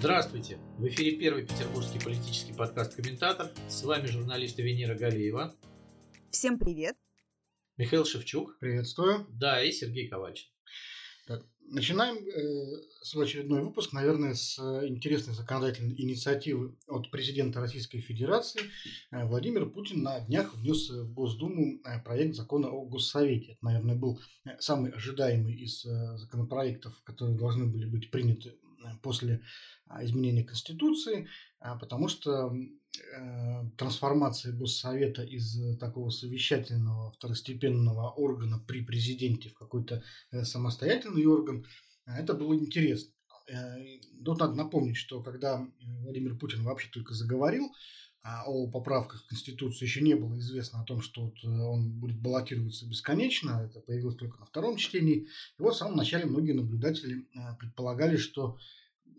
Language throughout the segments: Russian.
Здравствуйте! В эфире первый петербургский политический подкаст «Комментатор». С вами журналист Венера Галеева. Всем привет! Михаил Шевчук. Приветствую. Да, и Сергей Ковальчин. Так, начинаем э, свой очередной выпуск, наверное, с интересной законодательной инициативы от президента Российской Федерации. Э, Владимир Путин на днях внес в Госдуму э, проект закона о Госсовете. Это, наверное, был э, самый ожидаемый из э, законопроектов, которые должны были быть приняты Э, после а, изменения Конституции, а, потому что э, трансформация Госсовета из такого совещательного второстепенного органа при президенте в какой-то э, самостоятельный орган, это было интересно. Тут надо напомнить, что когда Владимир Путин вообще только заговорил а, о поправках в Конституцию, еще не было известно о том, что он будет баллотироваться бесконечно. Это появилось только на втором чтении. И вот в самом начале многие наблюдатели предполагали, что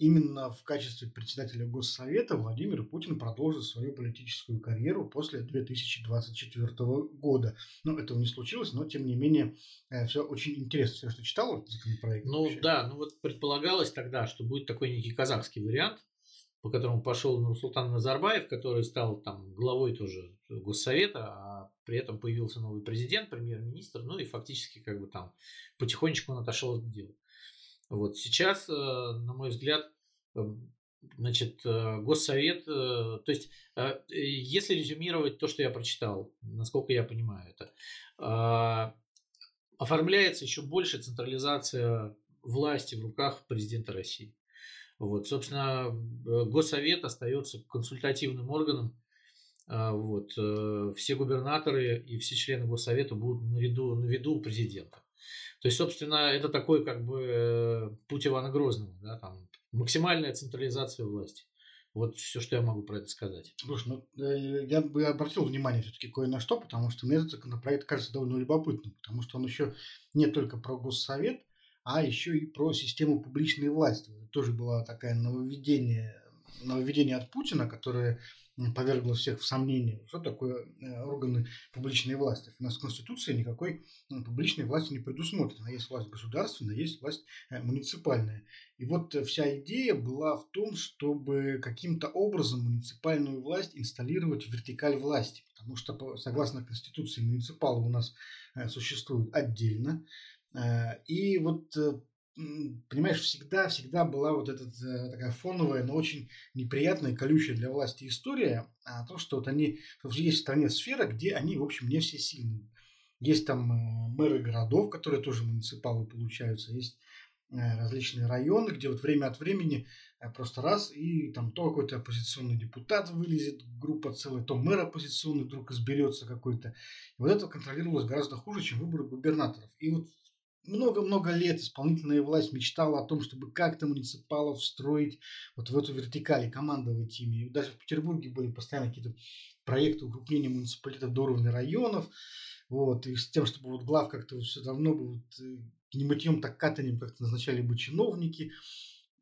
именно в качестве председателя Госсовета Владимир Путин продолжит свою политическую карьеру после 2024 года. Ну, этого не случилось, но тем не менее э, все очень интересно. Все, что читал законопроект? Ну вообще? да, ну вот предполагалось тогда, что будет такой некий казахский вариант, по которому пошел Нурсултан Назарбаев, который стал там главой тоже Госсовета, а при этом появился новый президент, премьер-министр, ну и фактически как бы там потихонечку он отошел от дела. Вот сейчас, э, на мой взгляд, эм, значит, э, Госсовет, э, то есть, если резюмировать то, что я прочитал, насколько я понимаю это, оформляется еще больше централизация власти в руках президента России. Вот, собственно, Госсовет остается консультативным органом. Вот, все губернаторы и все члены Госсовета будут на виду, на виду президента. То есть, собственно, это такой как бы э, путь Ивана Грозного, да, там максимальная централизация власти. Вот все, что я могу про это сказать. Слушай, ну, э, я бы обратил внимание все-таки кое на что, потому что мне этот законопроект кажется довольно любопытным, потому что он еще не только про Госсовет, а еще и про систему публичной власти. Это тоже было такое нововведение, нововведение от Путина, которое повергло всех в сомнение, что такое э, органы публичной власти. У нас в Конституции никакой публичной власти не предусмотрено. Есть власть государственная, есть власть э, муниципальная. И вот э, вся идея была в том, чтобы каким-то образом муниципальную власть инсталлировать в вертикаль власти. Потому что, согласно Конституции, муниципалы у нас существуют отдельно. И вот понимаешь, всегда, всегда была вот эта э, такая фоновая, но очень неприятная, колючая для власти история, а то, что вот они, есть в стране сфера, где они, в общем, не все сильные. Есть там э, мэры городов, которые тоже муниципалы получаются, есть э, различные районы, где вот время от времени просто раз, и там то какой-то оппозиционный депутат вылезет, группа целая, то мэр оппозиционный вдруг изберется какой-то. И вот это контролировалось гораздо хуже, чем выборы губернаторов. И вот много-много лет исполнительная власть мечтала о том, чтобы как-то муниципалов встроить вот в эту вертикали, командовать ими. Даже в Петербурге были постоянно какие-то проекты укрепления муниципалитетов до уровня районов. Вот, и с тем, чтобы вот глав как-то все давно бы вот, э, не мытьем, так катанием как-то назначали бы чиновники.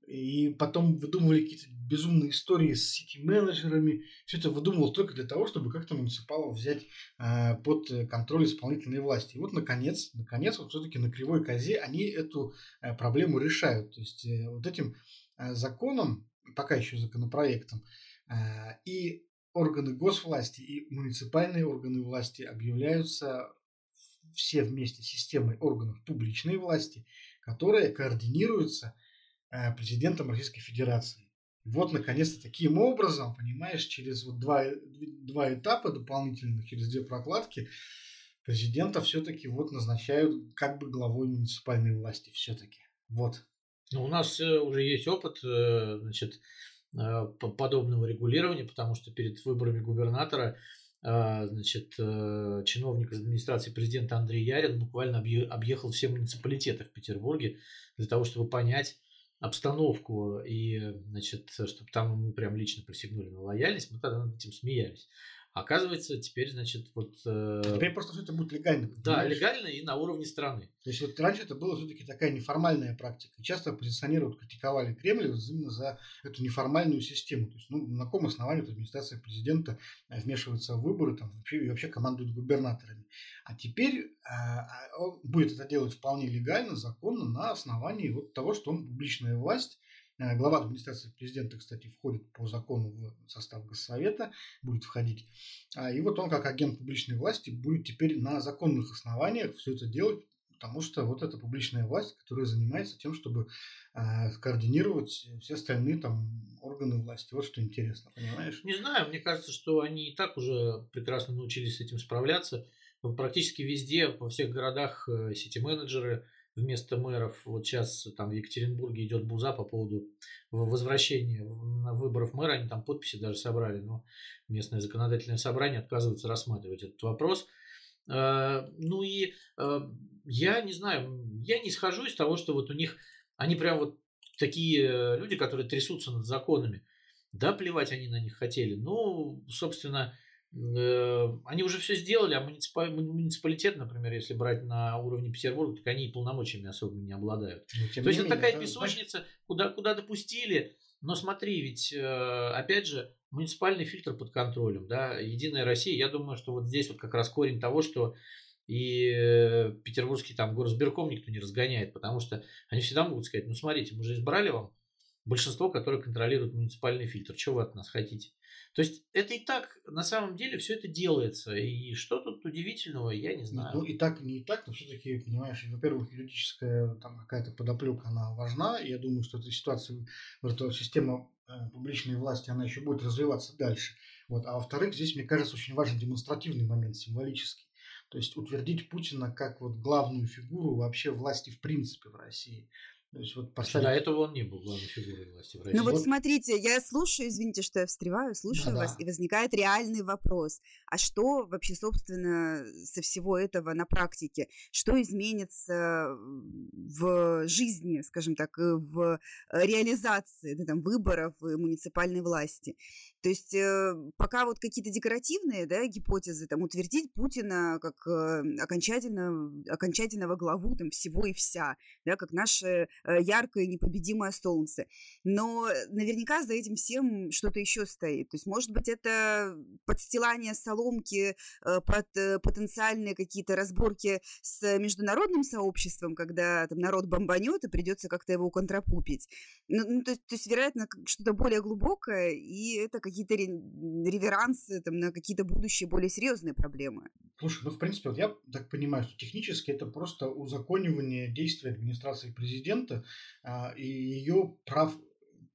И потом выдумывали какие-то безумные истории с сити-менеджерами. Все это выдумывалось только для того, чтобы как-то муниципалов взять э, под контроль исполнительной власти. И вот, наконец, наконец, вот все-таки на кривой козе они эту э, проблему решают. То есть, э, вот этим э, законом, пока еще законопроектом, э, и органы госвласти, и муниципальные органы власти объявляются все вместе системой органов публичной власти, которые координируются – Э, президентом Российской Федерации. Вот, наконец-то, таким образом, понимаешь, через вот два, два этапа дополнительных, через две прокладки, президента все-таки вот назначают как бы главой муниципальной власти все-таки. Вот. Ну, у нас э, уже есть опыт, э, значит, подобного регулирования, потому что перед выборами губернатора значит, чиновник из администрации президента Андрей Ярин буквально объехал все муниципалитеты в Петербурге для того, чтобы понять, обстановку и, значит, чтобы там ему прям лично присягнули на лояльность, мы тогда над этим смеялись. Оказывается, теперь, значит, вот... Э... Теперь просто все это будет легально. Понимаешь? Да, легально и на уровне страны. То есть вот раньше это было все-таки такая неформальная практика. И часто оппозиционеры критиковали Кремль вот именно за эту неформальную систему. То есть, ну, на каком основании вот администрация президента э, вмешивается в выборы там, вообще, и вообще командует губернаторами. А теперь а, а, он будет это делать вполне легально, законно, на основании вот того, что он публичная власть, Э, глава администрации президента, кстати, входит по закону в состав Госсовета, будет входить. А, и вот он, как агент публичной власти, будет теперь на законных основаниях все это делать, потому что вот эта публичная власть, которая занимается тем, чтобы э, координировать все остальные там органы власти. Вот что интересно, понимаешь? Не знаю, мне кажется, что они и так уже прекрасно научились с этим справляться. Практически везде, во всех городах э, сети-менеджеры вместо мэров. Вот сейчас там в Екатеринбурге идет буза по поводу возвращения выборов мэра. Они там подписи даже собрали, но местное законодательное собрание отказывается рассматривать этот вопрос. Э, ну и э, я не знаю, я не схожу из того, что вот у них, они прям вот такие люди, которые трясутся над законами. Да, плевать они на них хотели. Ну, собственно, э, они уже все сделали, а муниципалитет, например, если брать на уровне Петербурга, так они и полномочиями особо не обладают. Ну, То есть это такая песочница, куда, куда допустили. Но смотри, ведь опять же, муниципальный фильтр под контролем, да, Единая Россия, я думаю, что вот здесь вот как раз корень того, что и э, петербургский там горосберком никто не разгоняет, потому что они всегда могут сказать, ну смотрите, мы же избрали вам большинство, которое контролирует муниципальный фильтр, что вы от нас хотите? То есть это и так, на самом деле, все это делается. И что тут удивительного, я не знаю. Ну, и так, не и так, но все-таки, понимаешь, во-первых, юридическая там какая-то подоплека, она важна. Я думаю, что эта ситуация, вот эта система Э, публичной власти, она еще будет развиваться дальше. Вот. А во-вторых, здесь, мне кажется, очень важен демонстративный момент, символический. То есть утвердить Путина как вот главную фигуру вообще власти в принципе в России. То есть вот поставить... До этого он не был главной фигурой власти в России. Ну вот, вот смотрите, я слушаю, извините, что я встреваю, слушаю да, вас, да. и возникает реальный вопрос. А что вообще, собственно, со всего этого на практике? Что изменится в жизни, скажем так, в реализации да, там, выборов муниципальной власти? То есть э, пока вот какие-то декоративные да, гипотезы, там, утвердить Путина как э, окончательно, окончательного главу там, всего и вся, да, как наше э, яркое непобедимое солнце. Но наверняка за этим всем что-то еще стоит. То есть, может быть, это подстилание соломки под потенциальные какие-то разборки с международным сообществом, когда там, народ бомбанет и придется как-то его контрапупить. Ну, ну, то, то есть, вероятно, что-то более глубокое, и это какие-то реверансы там, на какие-то будущие более серьезные проблемы. Слушай, ну, в принципе, вот я так понимаю, что технически это просто узаконивание действий администрации президента а, и ее прав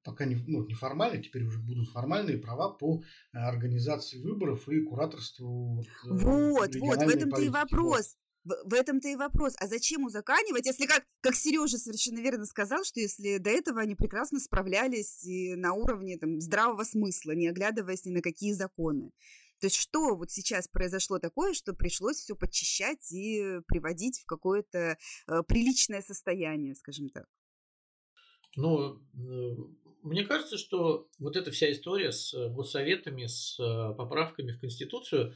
пока не, ну, не формально, теперь уже будут формальные права по а, организации выборов и кураторству. Вот, вот, в этом-то и вопрос. В, в этом-то и вопрос. А зачем узаканивать, если как, как Сережа совершенно верно сказал, что если до этого они прекрасно справлялись и на уровне там, здравого смысла, не оглядываясь ни на какие законы. То есть что вот сейчас произошло такое, что пришлось все подчищать и приводить в какое-то э, приличное состояние, скажем так? Ну, э, мне кажется, что вот эта вся история с госсоветами, с э, поправками в Конституцию,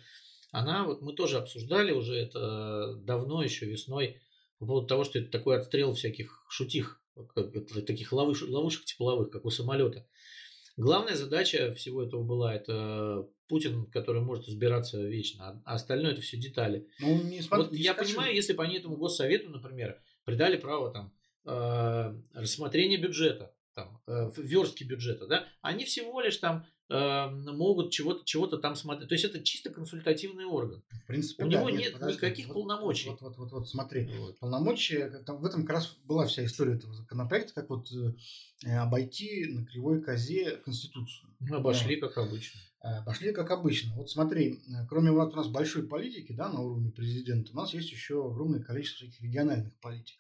она, вот мы тоже обсуждали уже это давно, еще весной, по поводу того, что это такой отстрел всяких шутих, таких ловушек, ловушек тепловых, как у самолета. Главная задача всего этого была это Путин, который может избираться вечно, а остальное это все детали. Ну, не смотри, вот не я скажи. понимаю, если бы они этому госсовету, например, придали право там э, рассмотрения бюджета, там, э, верстки бюджета, да, они всего лишь там могут чего-то чего там смотреть. То есть это чисто консультативный орган. В принципе, У да, него нет, нет подожди, никаких вот, полномочий. Вот, вот, вот, вот, смотри, вот. полномочия, там, в этом как раз была вся история этого законопроекта, как вот э, обойти на кривой козе Конституцию. Мы обошли, да. как обычно. Э, обошли, как обычно. Вот смотри, э, кроме вот у нас большой политики, да, на уровне президента, у нас есть еще огромное количество всяких региональных политик.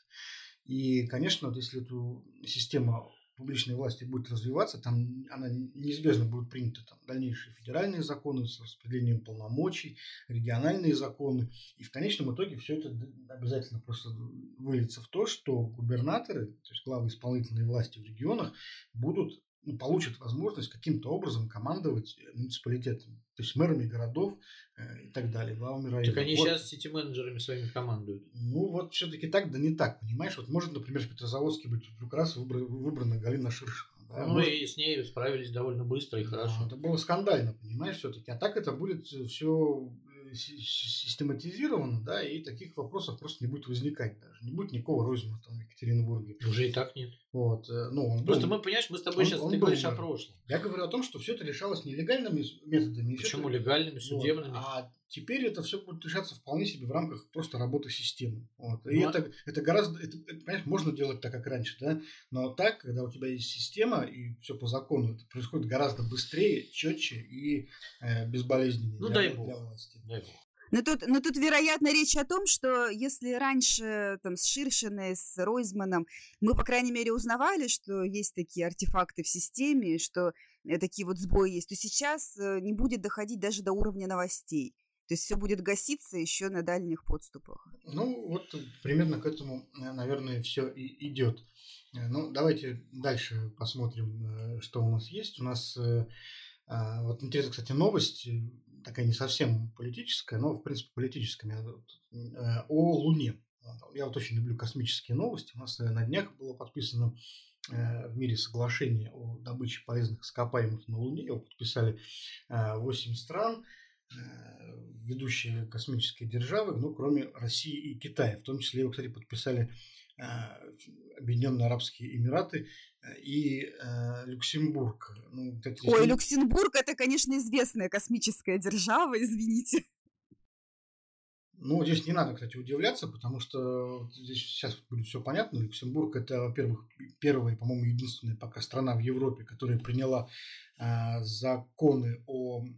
И, конечно, вот если эту систему публичной власти будет развиваться, там она неизбежно будут приняты там, дальнейшие федеральные законы с распределением полномочий, региональные законы. И в конечном итоге все это обязательно просто выльется в то, что губернаторы, то есть главы исполнительной власти в регионах, будут ну, получат возможность каким-то образом командовать муниципалитетами, то есть мэрами городов э, и так далее, главами районов. Так они вот. сейчас сети-менеджерами своими командуют. Ну, вот все-таки так, да не так, понимаешь? Вот может, например, в Петрозаводске быть вдруг раз выбрана, выбрана Галина Ширшина. Да? Ну, может... и с ней справились довольно быстро и хорошо. это было скандально, понимаешь, все-таки. А так это будет все систематизировано, да, и таких вопросов просто не будет возникать даже. Не будет никакого Розина там в Екатеринбурге. Уже и так нет. Вот, э, ну, он Просто был, мы, понимаешь, мы с тобой он, сейчас, он ты говоришь о прошлом. Я говорю о том, что все это решалось нелегальными методами. Почему легальными, судебными? Вот, а теперь это все будет решаться вполне себе в рамках просто работы системы. Вот. И ну, это, это гораздо, это, это, понимаешь, можно делать так, как раньше, да, но так, когда у тебя есть система и все по закону, это происходит гораздо быстрее, четче и э, безболезненнее ну, для, дай бог. для власти. Дай бог. Но тут, но тут, вероятно, речь о том, что если раньше там, с Ширшиной, с Ройзманом мы, по крайней мере, узнавали, что есть такие артефакты в системе, что э, такие вот сбои есть, то сейчас э, не будет доходить даже до уровня новостей. То есть все будет гаситься еще на дальних подступах. Ну, вот примерно к этому, э, наверное, все и идет. Ну, давайте дальше посмотрим, что у нас есть. У нас а, вот интересная, кстати, новость такая не совсем политическая, но, в принципе, политическая, э, о Луне. Я вот очень люблю космические новости. У нас э, на днях было подписано э, в мире соглашение о добыче полезных ископаемых на Луне. Его подписали 8 стран, ведущие космические державы, ну, кроме России и Китая. В том числе его, кстати, подписали Объединенные Арабские Эмираты э, и э, Люксембург. Ну, это, Ой, не... Люксембург это, конечно, известная космическая держава, извините. Ну, здесь не надо, кстати, удивляться, потому что здесь сейчас будет все понятно. Люксембург это, во-первых, первая, по-моему, единственная пока страна в Европе, которая приняла э, законы о э,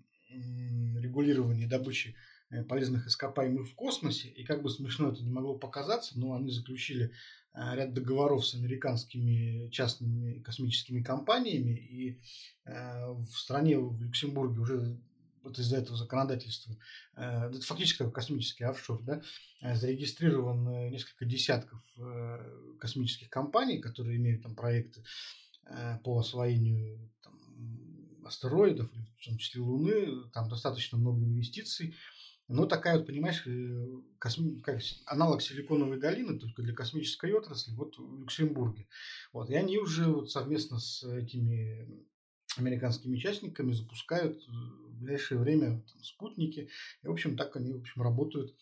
регулировании добычи Э, полезных ископаемых в космосе. И как бы смешно это не могло показаться, но они заключили э, ряд договоров с американскими частными космическими компаниями. И э, в стране, в Люксембурге уже вот из-за этого законодательства, это фактически космический офшор, да, зарегистрирован несколько десятков космических компаний, которые имеют там проекты по освоению астероидов, в том числе Луны, там достаточно много инвестиций. Ну, такая вот, понимаешь, э, косми... как аналог силиконовой долины, только для космической отрасли, вот в Люксембурге. Вот, и они уже вот совместно с этими американскими участниками запускают э, в ближайшее время там, спутники. И, в общем, так они, в общем, работают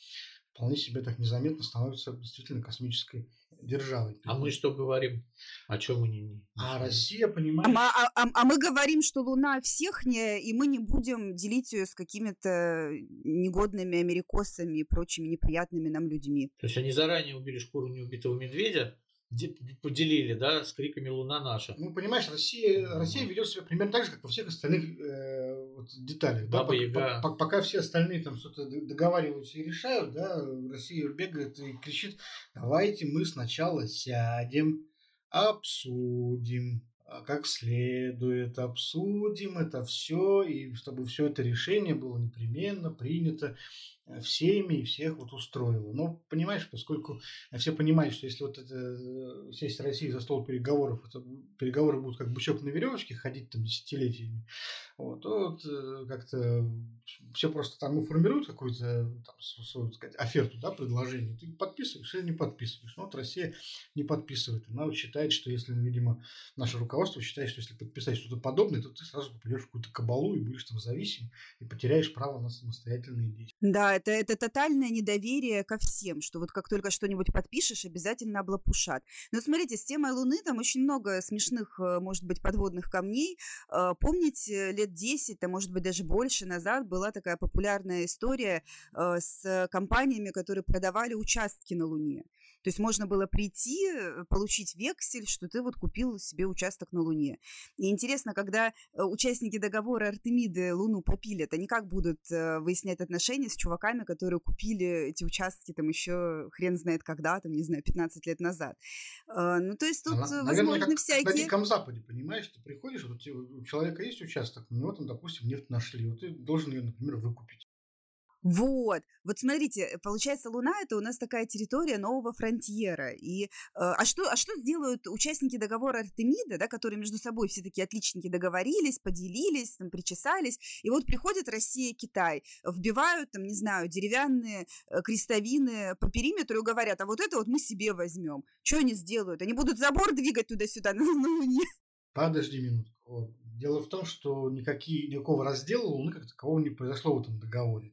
вполне себе так незаметно становятся действительно космической державой. А мы что говорим? О чем мы не... А Россия, понимаешь... А, а, а, а мы говорим, что Луна всех не, и мы не будем делить ее с какими-то негодными америкосами и прочими неприятными нам людьми. То есть они заранее убили шкуру неубитого медведя, поделили, да, с криками «Луна наша». Ну, понимаешь, Россия, Россия ведет себя примерно так же, как во всех остальных э, вот, деталях. Да, пока, пока, пока все остальные там что-то договариваются и решают, да, Россия бегает и кричит, давайте мы сначала сядем, обсудим, а как следует, обсудим это все, и чтобы все это решение было непременно принято всеми и всех вот устроило. Но, понимаешь, поскольку все понимают, что если вот это э, сесть России за стол переговоров, это переговоры будут как бычок на веревочке ходить там десятилетиями, вот, то вот э, как-то все просто там ну, формируют какую-то свою, сказать, оферту, да, предложение, ты подписываешь или не подписываешь. Но вот Россия не подписывает. Она считает, что если, ну, видимо, наше руководство считает, что если подписать что-то подобное, то ты сразу попадешь в какую-то кабалу и будешь там зависим и потеряешь право на самостоятельные действия. Да, это, это тотальное недоверие ко всем, что вот как только что-нибудь подпишешь, обязательно облапушат. Но смотрите, с темой Луны там очень много смешных, э, может быть, подводных камней. Э, помните, лет 10, а может быть даже больше назад была такая популярная история э, с компаниями, которые продавали участки на Луне. То есть можно было прийти, э, получить вексель, что ты вот купил себе участок на Луне. И интересно, когда э, участники договора Артемиды Луну попилят, они как будут э, выяснять отношения с чуваками, которые купили эти участки там еще хрен знает когда, там, не знаю, 15 лет назад. Ну, то есть тут Она, возможно как, всякие... на Диком Западе, понимаешь, ты приходишь, вот у человека есть участок, у него там, допустим, нефть нашли, вот ты должен ее, например, выкупить. Вот, вот смотрите, получается, Луна это у нас такая территория нового фронтьера. И, э, а, что, а что сделают участники договора Артемида, да, которые между собой все такие отличники договорились, поделились, там, причесались, и вот приходит Россия, Китай, вбивают, там, не знаю, деревянные э, крестовины по периметру и говорят, а вот это вот мы себе возьмем. Что они сделают? Они будут забор двигать туда-сюда на Луне? Подожди минутку. Дело в том, что никакие, никакого раздела Луны как такового не произошло в этом договоре.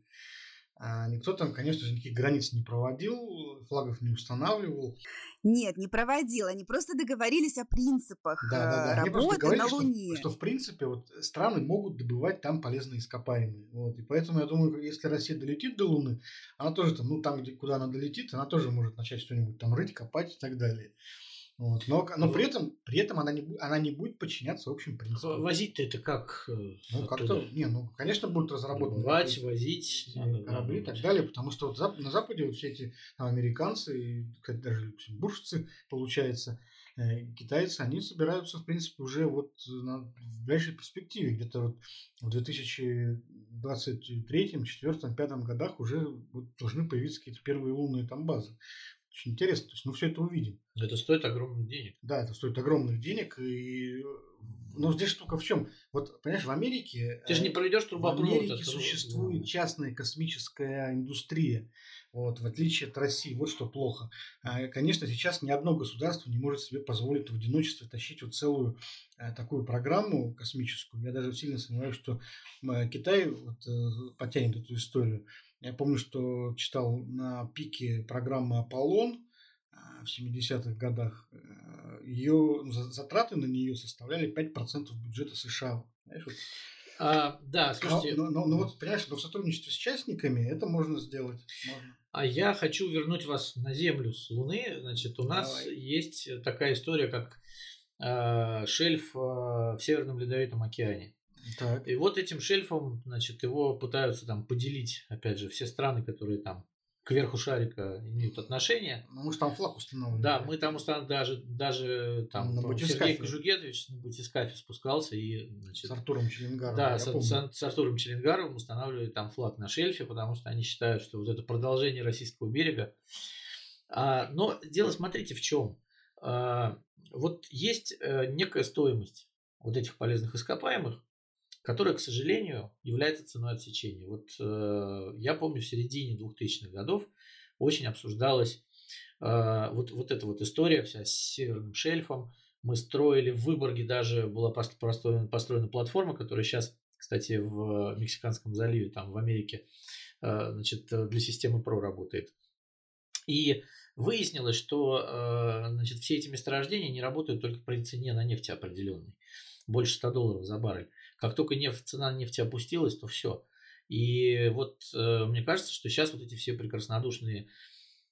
А никто там, конечно же, никаких границ не проводил, флагов не устанавливал. Нет, не проводил. Они просто договорились о принципах да, да, да. работы на Луне. Что, что, в принципе, вот страны могут добывать там полезные ископаемые. Вот. И поэтому я думаю, если Россия долетит до Луны, она тоже там, ну, там, где, куда она долетит, она тоже может начать что-нибудь там рыть, копать и так далее. Вот. Но, но при этом, при этом она, не, она не будет подчиняться общим принципам. Возить-то это как? Э, ну, как-то, не, ну, конечно, будут разработаны. Добывать, возить. Корабли и так далее, потому что вот на Западе вот все эти американцы, и даже люксембуржцы, получается, э, китайцы, они собираются, в принципе, уже вот на, в ближайшей перспективе, где-то вот в 2023, 2024, 2025 годах уже вот должны появиться какие-то первые лунные там базы. Очень интересно. То есть мы все это увидим. Это стоит огромных денег. Да, это стоит огромных денег. И... Но здесь штука в чем? Вот, понимаешь, в Америке... Ты же не проведешь трубопровод. В Америке существует частная космическая индустрия. Вот, в отличие от России, вот что плохо. А, конечно, сейчас ни одно государство не может себе позволить в одиночестве тащить вот целую э, такую программу космическую. Я даже сильно сомневаюсь, что Китай вот, э, потянет эту историю. Я помню, что читал на пике программы «Аполлон» а, в 70-х годах. Э, Ее затраты на нее составляли 5% бюджета США. Знаешь, вот. а, да, слушайте. Но, но, но вот, понимаешь, но в сотрудничестве с частниками это можно сделать. Можно. А я хочу вернуть вас на Землю с Луны. Значит, у нас Давай. есть такая история, как э, шельф э, в Северном Ледовитом океане. Так. И вот этим шельфом, значит, его пытаются там поделить, опять же, все страны, которые там к верху шарика имеют отношение. Ну, мы же там флаг установили. Да, мы там установили, даже, даже там на Сергей Кожугетович на Бутискафе спускался и, значит... С Артуром Челенгаровым, Да, с, с, с Артуром Челенгаровым устанавливали там флаг на шельфе, потому что они считают, что вот это продолжение российского берега. А, но дело, смотрите, в чем. А, вот есть а, некая стоимость вот этих полезных ископаемых, которая, к сожалению, является ценой отсечения. Вот э, я помню, в середине 2000-х годов очень обсуждалась э, вот, вот эта вот история вся с северным шельфом. Мы строили в Выборге, даже была построена, построена платформа, которая сейчас, кстати, в Мексиканском заливе, там в Америке, э, значит, для системы ПРО работает. И выяснилось, что э, значит, все эти месторождения не работают только при цене на нефть определенной. Больше 100 долларов за баррель. Как только нефть, цена нефти опустилась, то все. И вот э, мне кажется, что сейчас вот эти все прекраснодушные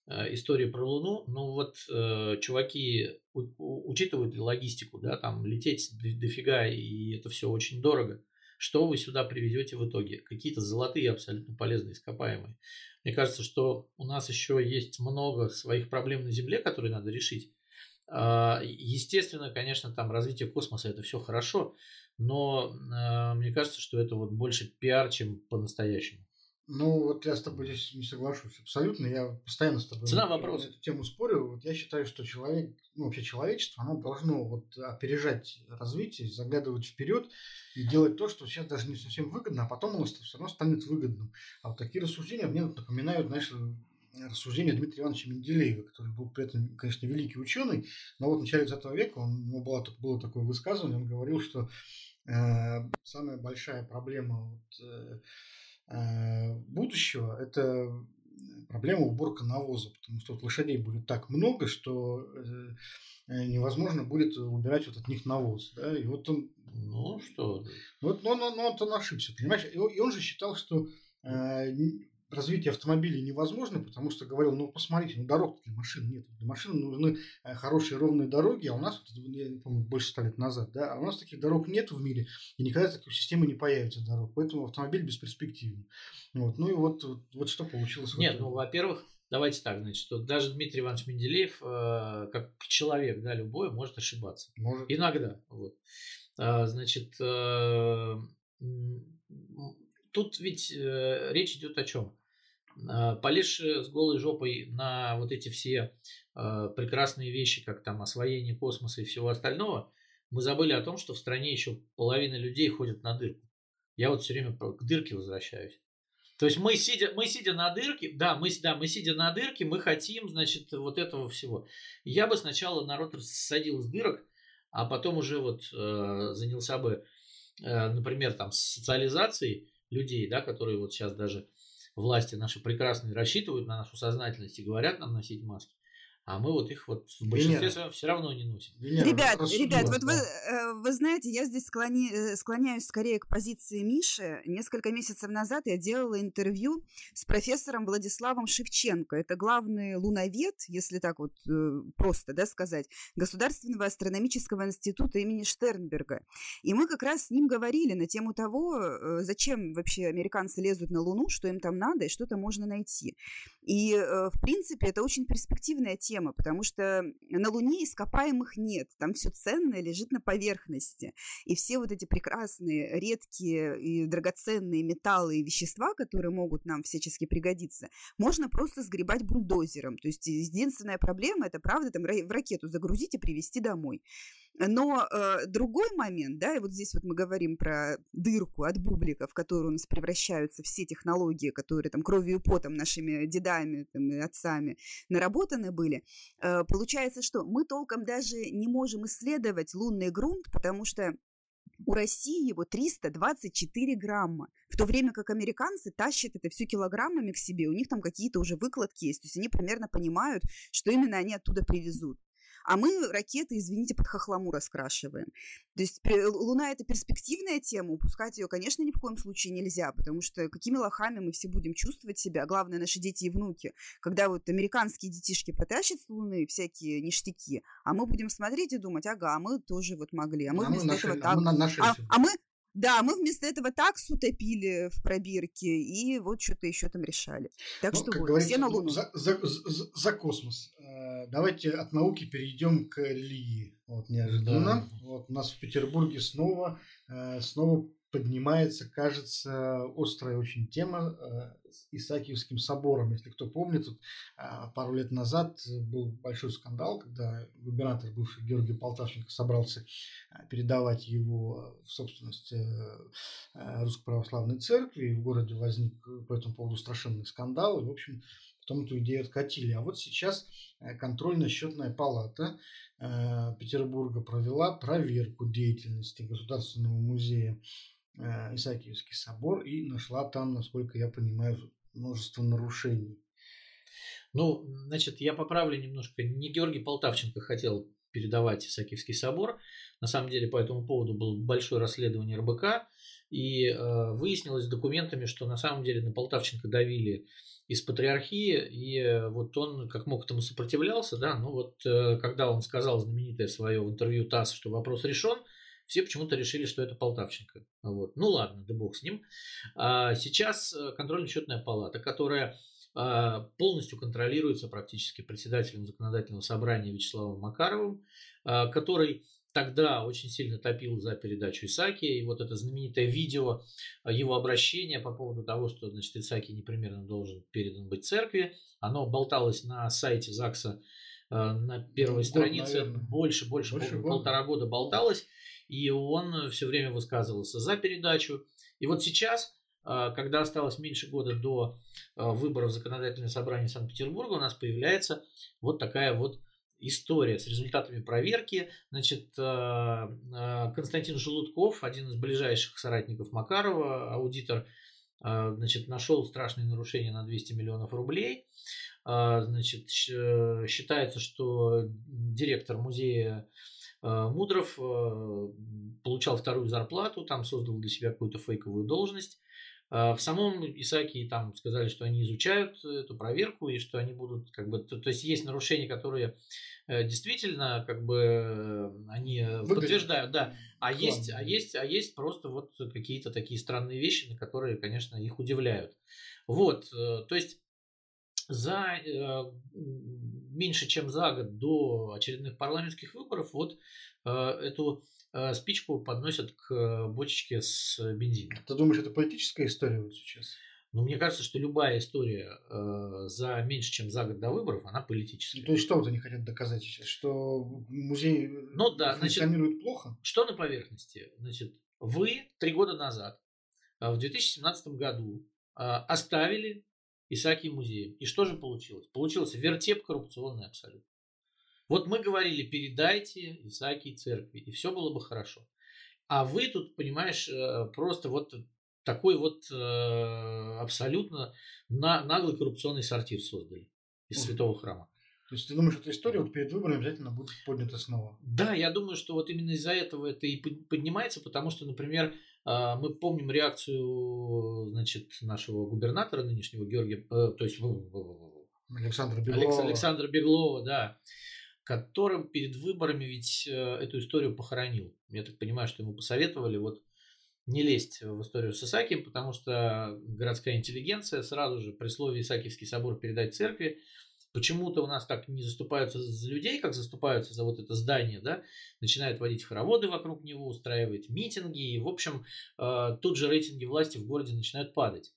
э, истории про Луну, ну вот э, чуваки у, учитывают логистику, да, там лететь дофига, и это все очень дорого. Что вы сюда привезете в итоге? Какие-то золотые, абсолютно полезные ископаемые. Мне кажется, что у нас еще есть много своих проблем на Земле, которые надо решить. А, естественно, конечно, там развитие космоса это все хорошо, но э, мне кажется, что это вот больше пиар, чем по-настоящему. Ну, вот я с тобой здесь не соглашусь абсолютно. Я постоянно с тобой Цена вопроса. эту тему спорю. Вот я считаю, что человек, ну, вообще человечество, оно должно вот опережать развитие, заглядывать вперед и делать то, что сейчас даже не совсем выгодно, а потом оно все равно станет выгодным. А вот такие рассуждения мне напоминают, знаешь, рассуждения Дмитрия Ивановича Менделеева, который был при этом, конечно, великий ученый, но вот в начале 20 века он, у него было, было такое высказывание, он говорил, что э, самая большая проблема вот, э, э, будущего – это проблема уборка навоза, потому что вот лошадей будет так много, что э, э невозможно будет убирать вот от них навоз. Да? И вот он... Ну, что? Вот, но, но, но он, он ошибся, понимаешь? И, и он же считал, что э, развитие автомобилей невозможно, потому что говорил, ну посмотрите, ну дорог для машин нет. Для машин нужны э, хорошие ровные дороги, а у нас, я не помню, больше ста лет назад, да, а у нас таких дорог нет в мире, и никогда такой системы не появится дорог. Поэтому автомобиль бесперспективен. Вот. Ну и вот, вот, вот что получилось. Нет, ну, во-первых, давайте так, значит, что даже Дмитрий Иванович Менделеев, э, как человек, да, любой, может ошибаться. Может. Иногда. Вот. А, значит, э, тут ведь э, речь идет о чем? А, полезши с голой жопой на вот эти все а, прекрасные вещи, как там освоение космоса и всего остального, мы забыли о том, что в стране еще половина людей ходят на дырку. Я вот все время к дырке возвращаюсь. То есть мы сидя, мы сидя на дырке, да, мы, да, мы сидя на дырке, мы хотим, значит, вот этого всего. Я бы сначала народ рассадил с дырок, а потом уже вот э, занялся бы, э, например, там, социализацией людей, да, которые вот сейчас даже власти наши прекрасные рассчитывают на нашу сознательность и говорят нам носить маски. А мы вот их вот в большинстве своем все равно не носим. Венера ребят, ребят, вот вы, э, вы знаете, я здесь склони, э, склоняюсь скорее к позиции Миши. Несколько месяцев назад я делала интервью с профессором Владиславом Шевченко. Это главный луновед, если так вот э, просто да, сказать, Государственного астрономического института имени Штернберга. И мы как раз с ним говорили на тему того, зачем вообще американцы лезут на Луну, что им там надо и что там можно найти. И, в принципе, это очень перспективная тема тема, потому что на Луне ископаемых нет, там все ценное лежит на поверхности. И все вот эти прекрасные, редкие и драгоценные металлы и вещества, которые могут нам всячески пригодиться, можно просто сгребать бульдозером. То есть единственная проблема – это, правда, там в ракету загрузить и привезти домой. Но э, другой момент, да, и вот здесь вот мы говорим про дырку от бублика, в которую у нас превращаются все технологии, которые там кровью и потом нашими дедами там, и отцами наработаны были. Э, получается, что мы толком даже не можем исследовать лунный грунт, потому что у России его 324 грамма, в то время как американцы тащат это все килограммами к себе, у них там какие-то уже выкладки есть, то есть они примерно понимают, что именно они оттуда привезут. А мы ракеты, извините, под хохлому раскрашиваем. То есть Луна – это перспективная тема, упускать ее, конечно, ни в коем случае нельзя, потому что какими лохами мы все будем чувствовать себя, главное, наши дети и внуки, когда вот американские детишки потащат с Луны всякие ништяки, а мы будем смотреть и думать, ага, а мы тоже вот могли, а мы а вместо мы этого так... А мы, а, а мы да, мы вместо этого таксу топили в пробирке и вот что-то еще там решали. Так ну, что вот, все на Луну. За, за, за, за космос. Э, давайте от науки перейдем к Лии. Вот неожиданно. Да. Вот у нас в Петербурге снова, э, снова поднимается, кажется, острая очень тема э, с Исаакиевским собором. Если кто помнит, тут а, пару лет назад был большой скандал, когда губернатор бывший Георгий Полтавченко собрался а, передавать его в собственность э, э, Русской Православной Церкви, и в городе возник по этому поводу страшенный скандал, и, в общем, потом эту идею откатили. А вот сейчас контрольно-счетная палата Петербурга провела проверку деятельности Государственного музея Э, Исаакиевский собор и нашла там, насколько я понимаю, множество нарушений. Ну, значит, я поправлю немножко. Не Георгий Полтавченко хотел передавать Исаакиевский собор. На самом деле по этому поводу было большое расследование РБК. И э, выяснилось документами, что на самом деле на Полтавченко давили из патриархии, и э, вот он как мог этому сопротивлялся, да, ну вот э, когда он сказал знаменитое свое в интервью ТАСС, что вопрос решен, все почему-то решили, что это Полтавченко. Вот. Ну ладно, да бог с ним. А сейчас э, контрольно-счетная палата, которая а, полностью контролируется практически председателем законодательного собрания Вячеславом Макаровым, а, который тогда очень сильно топил за передачу Исаки. И вот это знаменитое видео а, его обращения по поводу того, что значит, Исаки непременно должен передан быть церкви, оно болталось на сайте ЗАГСа на первой Год, странице. Наверное. Больше, больше, больше пол, полтора года болталось и он все время высказывался за передачу. И вот сейчас, а, когда осталось меньше года до а, выборов в законодательное собрание Санкт-Петербурга, у нас появляется вот такая вот история с результатами проверки. Значит, а, Константин Желудков, один из ближайших соратников Макарова, аудитор, значит, нашел страшные нарушения на 200 миллионов рублей. Значит, считается, что директор музея Э, Мудров э, получал вторую зарплату, там создал для себя какую-то фейковую должность. Э, в самом Исаке там сказали, что они изучают эту проверку и что они будут как бы, то, то есть есть нарушения, которые действительно как бы они Выглядит. подтверждают, да, а Ладно. есть, а есть, а есть просто вот какие-то такие странные вещи, на которые, конечно, их удивляют. Вот, то есть за э, меньше чем за год до очередных парламентских выборов вот э, эту э, спичку подносят к бочечке с бензином. Ты думаешь, это политическая история вот сейчас? Ну, мне кажется, что любая история э, за меньше, чем за год до выборов, она политическая. Ну, то есть, что вот они хотят доказать сейчас? Что музей ну, да, функционирует значит, плохо? Что на поверхности? Значит, вы три года назад, в 2017 году, оставили Исааки музеем. И что же получилось? Получился вертеп коррупционный абсолютно. Вот мы говорили, передайте Исааки церкви, и все было бы хорошо. А вы тут, понимаешь, э, просто вот такой вот э, абсолютно на, наглый коррупционный сортир создали из святого храма. То есть ты думаешь, эта история вот перед выборами обязательно будет поднята снова? Да, я думаю, что вот именно из-за этого это и поднимается, потому что, например, мы помним реакцию значит, нашего губернатора нынешнего Георгия, э, то есть Александра Беглова. Александра Беглова, да, которым перед выборами ведь э, эту историю похоронил. Я так понимаю, что ему посоветовали вот не лезть в историю с Исаакием, потому что городская интеллигенция сразу же при слове Исаакиевский собор передать церкви почему-то у нас так не заступаются за людей, как заступаются за вот это здание, да, начинают водить хороводы вокруг него, устраивать митинги, и, в общем, э, тут же рейтинги власти в городе начинают падать.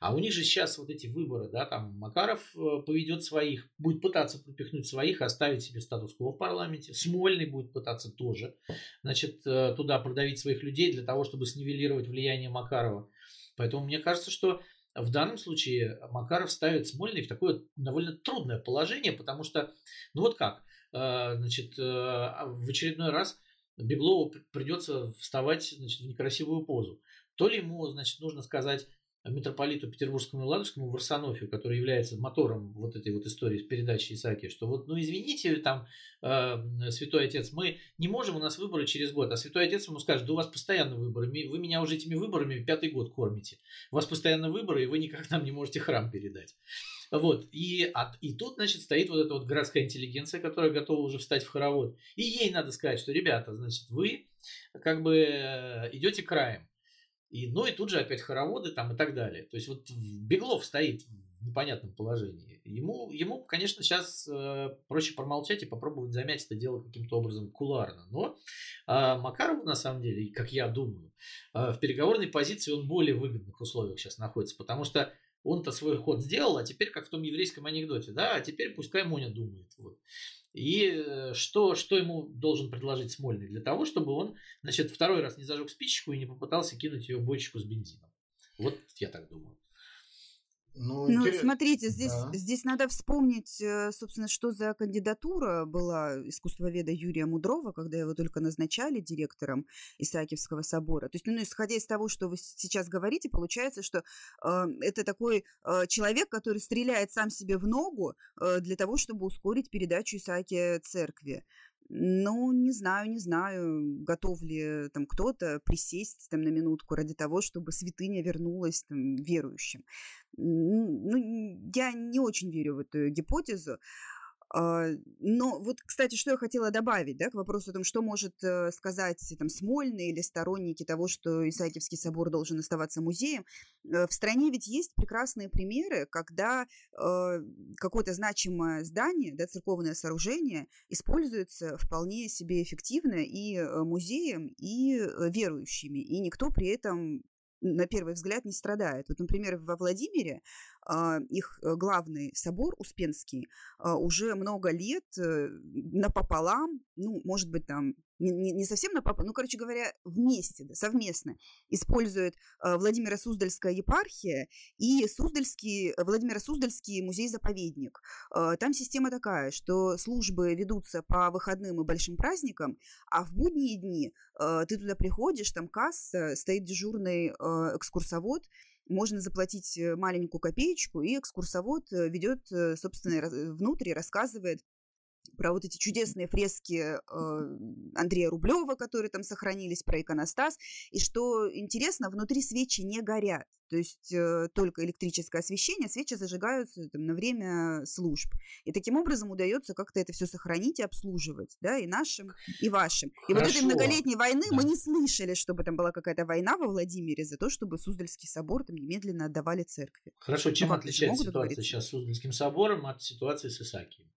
А у них же сейчас вот эти выборы, да, там Макаров э, поведет своих, будет пытаться пропихнуть своих, оставить себе статус-кво в парламенте. Смольный будет пытаться тоже, значит, э, туда продавить своих людей для того, чтобы снивелировать влияние Макарова. Поэтому мне кажется, что в данном случае Макаров ставит Смольный в такое довольно трудное положение, потому что, ну вот как, э, значит, э, в очередной раз Беглову придется вставать значит, в некрасивую позу. То ли ему, значит, нужно сказать, митрополиту Петербургскому и Ладожскому Варсонофию, который является мотором вот этой вот истории с передачей Исааки, что вот, ну извините, там, э, Святой Отец, мы не можем, у нас выборы через год, а Святой Отец ему скажет, да у вас постоянно выборы, вы меня уже этими выборами пятый год кормите, у вас постоянно выборы, и вы никак нам не можете храм передать. Вот, и, а, и тут, значит, стоит вот эта вот городская интеллигенция, которая готова уже встать в хоровод, и ей надо сказать, что, ребята, значит, вы как бы э, идете краем, и, ну и тут же опять хороводы там и так далее. То есть вот Беглов стоит в непонятном положении. Ему, ему конечно, сейчас э, проще промолчать и попробовать замять это дело каким-то образом куларно. Но э, Макарову, на самом деле, как я думаю, э, в переговорной позиции он более выгодных условиях сейчас находится, потому что он-то свой ход сделал, а теперь, как в том еврейском анекдоте, да, а теперь пускай Моня думает. Вот. И э, что, что ему должен предложить Смольный? Для того, чтобы он, значит, второй раз не зажег спичку и не попытался кинуть ее в бочку с бензином. Вот я так думаю. Ну, ну интерес... смотрите, здесь, да. здесь надо вспомнить, э, собственно, что за кандидатура была искусствоведа Юрия Мудрова, когда его только назначали директором Исаакиевского собора. То есть, ну, исходя из того, что вы сейчас говорите, получается, что э, это такой э, человек, который стреляет сам себе в ногу э, для того, чтобы ускорить передачу Исаакия церкви. Ну, не знаю, не знаю, готов ли там кто-то присесть там на минутку ради того, чтобы святыня вернулась там верующим. Ну, я не очень верю в эту гипотезу. А, но вот, кстати, что я хотела добавить, да, к вопросу о том, что может э, сказать там Смольный или сторонники того, что Исаакиевский собор должен оставаться музеем. Э, в стране ведь есть прекрасные примеры, когда э, какое-то значимое здание, да, церковное сооружение используется вполне себе эффективно и музеем, и верующими, и никто при этом на первый взгляд не страдает. Вот, например, во Владимире а, их э, главный собор Успенский а, уже много лет э, напополам, ну, может быть, там не, не совсем напополам, ну, короче говоря, вместе, да, совместно использует а, Владимира Суздальская епархия и Суздальский, Владимира Суздальский музей-заповедник. Там система такая, что службы ведутся по выходным и большим праздникам, а в будние дни ты туда приходишь, там касса, стоит дежурный экскурсовод, можно заплатить э, маленькую копеечку, и экскурсовод э, ведет, э, собственно, внутрь и рассказывает про вот эти чудесные фрески э, Андрея Рублева, которые там сохранились, про иконостас. И что интересно, внутри свечи не горят. То есть э, только электрическое освещение, свечи зажигаются там, на время служб. И таким образом удается как-то это все сохранить и обслуживать, да, и нашим, и вашим. Хорошо. И вот этой многолетней войны да. мы не слышали, чтобы там была какая-то война во Владимире за то, чтобы Суздальский собор там немедленно отдавали церкви. Хорошо, чем отличается ситуация сейчас с Суздальским собором от ситуации с Исаакием?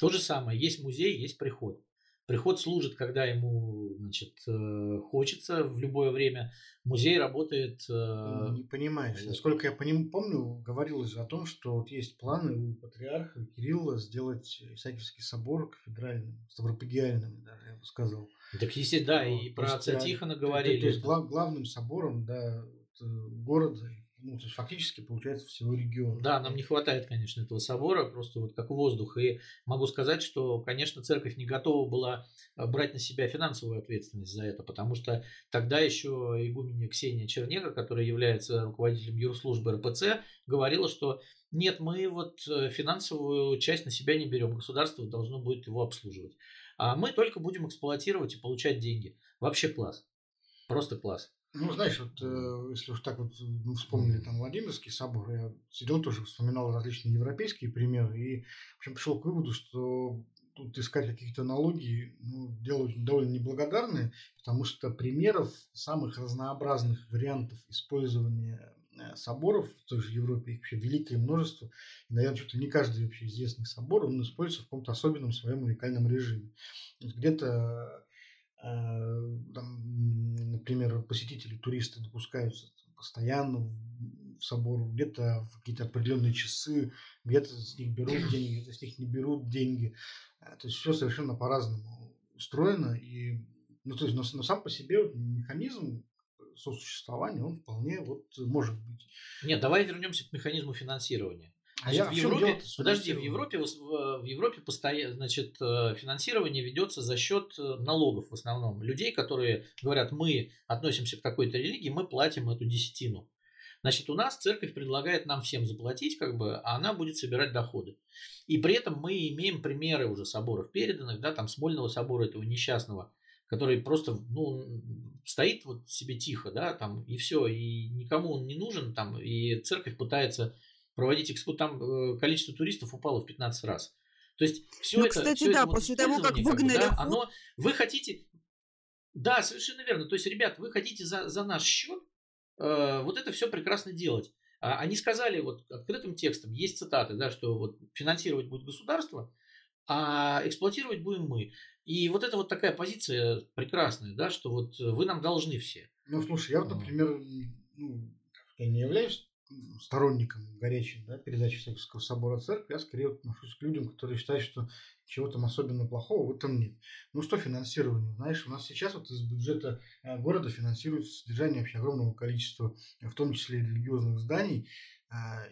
То же самое, есть музей, есть приход. Приход служит, когда ему значит, э, хочется в любое время. Музей работает... Э, не понимаешь. Насколько я поним, помню, говорилось о том, что вот есть планы у патриарха Кирилла сделать Исаакиевский собор кафедральным, ставропагиальным, даже я бы сказал. Так если да, вот, и про отца Тихона говорили. То, то есть глав, главным собором да, э, города ну, то есть фактически получается всего региона. Да, нам не хватает, конечно, этого собора, просто вот как воздух. И могу сказать, что, конечно, церковь не готова была э, брать на себя финансовую ответственность за это, потому что тогда еще игуменя Ксения Чернега, которая является руководителем юрслужбы РПЦ, говорила, что нет, мы вот э, финансовую часть на себя не берем, государство должно будет его обслуживать. А мы только будем эксплуатировать и получать деньги. Вообще класс. Просто класс. Ну, знаешь, вот э, если уж так вот мы вспомнили там Владимирский собор, я сидел тоже, вспоминал различные европейские примеры и, в общем, пришел к выводу, что тут искать каких-то аналогий, ну, дело довольно неблагодарное, потому что примеров самых разнообразных вариантов использования э, соборов в той же Европе, их вообще великое множество. И, наверное, что-то не каждый вообще известный собор, он используется в каком-то особенном своем уникальном режиме. Где-то там, например, посетители, туристы допускаются постоянно в собор, где-то в какие-то определенные часы, где-то с них берут деньги, где-то с них не берут деньги. Э, то есть все совершенно по-разному устроено. И, ну, то есть, но, но сам по себе механизм сосуществования, он вполне вот может быть. Нет, давай вернемся к механизму финансирования. А я в Европе, подожди, в Европе, в, в Европе постоянно, значит, э, финансирование ведется за счет э, налогов в основном. Людей, которые говорят, мы относимся к такой-то религии, мы платим эту десятину. Значит, у нас церковь предлагает нам всем заплатить, как бы, а она будет собирать доходы. И при этом мы имеем примеры уже соборов переданных, да, там Смольного собора этого несчастного, который просто, ну, стоит вот себе тихо, да, там, и все, и никому он не нужен, там, и церковь пытается проводить экспо, там э, количество туристов упало в 15 раз. То есть все ну, это, кстати, все да, это после того, как выгнали, как бы, да, оно, вы хотите, да, совершенно верно. То есть, ребят, вы хотите за, за наш счет э, вот это все прекрасно делать. А, они сказали вот открытым текстом, есть цитаты, да, что вот финансировать будет государство, а эксплуатировать будем мы. И вот это вот такая позиция прекрасная, да, что вот вы нам должны все. Ну, слушай, я вот, например, ну, я не являюсь сторонником горячим да, передачи Всякого собора церкви, я скорее отношусь к людям, которые считают, что чего там особенно плохого в этом нет. Ну что финансирование? Знаешь, у нас сейчас вот из бюджета э, города финансируется содержание вообще огромного количества, в том числе и религиозных зданий,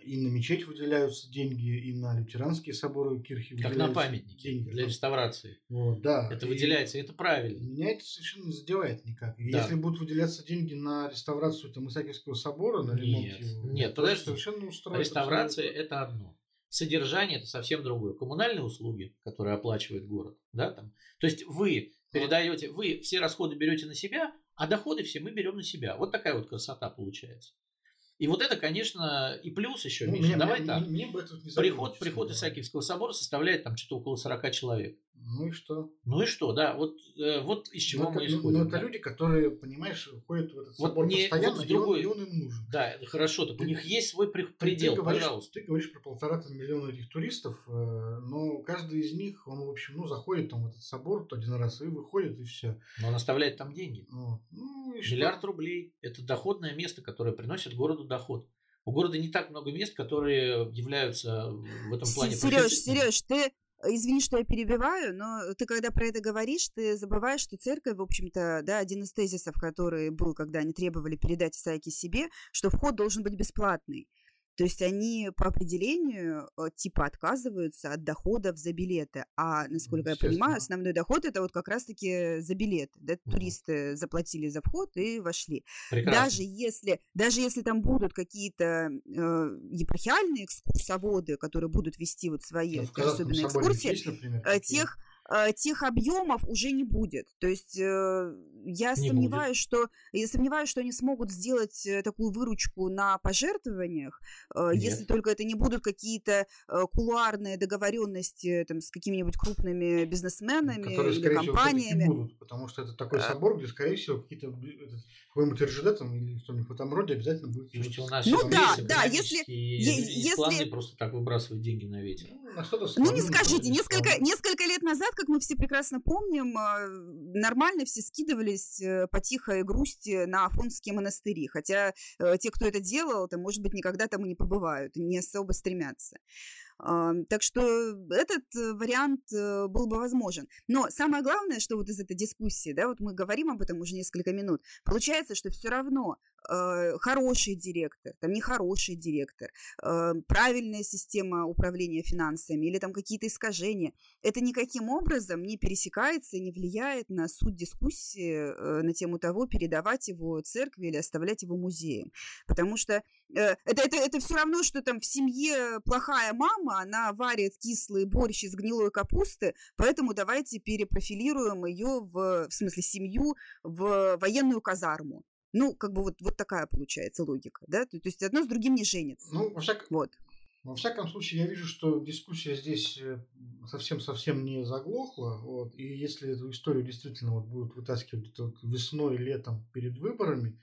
и на мечеть выделяются деньги, и на лютеранские соборы кирхи Как на памятники деньги. для реставрации. Вот, да. Это и выделяется, это правильно. Меня это совершенно не задевает никак. Да. если будут выделяться деньги на реставрацию там, Исаакиевского собора, на ремонт нет, его, нет, подожди. совершенно устроит. Реставрация – это одно. Содержание – это совсем другое. Коммунальные услуги, которые оплачивает город. Да, там. То есть вы передаете, вы все расходы берете на себя, а доходы все мы берем на себя. Вот такая вот красота получается. И вот это, конечно, и плюс еще, ну, Миша, мне, давай мне, так. Мне, мне приход, приход Исаакиевского собора составляет там что-то около 40 человек. Ну и что? Ну и что, да, вот, э, вот из чего но мы это, исходим. Ну, это да. люди, которые, понимаешь, ходят в этот собор вот не, постоянно, вот другой, и, он, и он им нужен. Да, хорошо, так ты, у них есть свой предел, ты говоришь, пожалуйста. Ты говоришь про полтора миллиона этих туристов, э, но каждый из них, он, в общем, ну, заходит там в этот собор один раз и выходит, и все. Но он оставляет там деньги. Вот. Ну, и Миллиард что? рублей. Это доходное место, которое приносит городу доход. У города не так много мест, которые являются в этом плане. Сереж, Сереж, ты Извини, что я перебиваю, но ты когда про это говоришь, ты забываешь, что церковь, в общем-то, да, один из тезисов, который был, когда они требовали передать Исааки себе, что вход должен быть бесплатный. То есть они по определению э, типа отказываются от доходов за билеты. А, насколько я понимаю, основной доход это вот как раз-таки за билеты. Да? Угу. Туристы заплатили за вход и вошли. Прекрасно. Даже если, даже если там будут какие-то э, епархиальные экскурсоводы, которые будут вести вот свои ну, особенные экскурсии, есть, например, э, тех тех объемов уже не будет. То есть э, я не сомневаюсь, будет. что я сомневаюсь, что они смогут сделать э, такую выручку на пожертвованиях, если только это не будут какие-то кулуарные договоренности там, с какими-нибудь крупными бизнесменами Которые, или компаниями. Всего, будут, потому что это такой собор, где, скорее всего, какие-то какой-нибудь РЖД там или что-нибудь в этом роде обязательно будет. Слушайте, у нас ну да, да, если, если просто так выбрасывают деньги на ветер. Ну, на ну не скажите, несколько, несколько лет назад как мы все прекрасно помним, а, нормально все скидывались э, по тихой грусти на Афонские монастыри. Хотя э, те, кто это делал, то, может быть, никогда там и не побывают, не особо стремятся. Так что этот э, вариант был бы возможен. Но самое главное, что вот из этой дискуссии, да, вот мы говорим об этом уже несколько минут, получается, что все равно э, хороший директор, там нехороший директор, э, правильная система управления финансами или там какие-то искажения, это никаким образом не пересекается и не влияет на суть дискуссии э, на тему того, передавать его церкви или оставлять его музеем. Потому что э, это, это, это все равно, что там в семье плохая мама, она варит кислый борщ из гнилой капусты, поэтому давайте перепрофилируем ее в, в смысле семью в военную казарму. Ну, как бы вот, вот такая получается логика, да? То, есть одно с другим не женится. Ну, во, всяк... вот. во всяком случае, я вижу, что дискуссия здесь э, совсем-совсем не заглохла. Вот, и если эту историю действительно вот будут вытаскивать весной, летом перед выборами,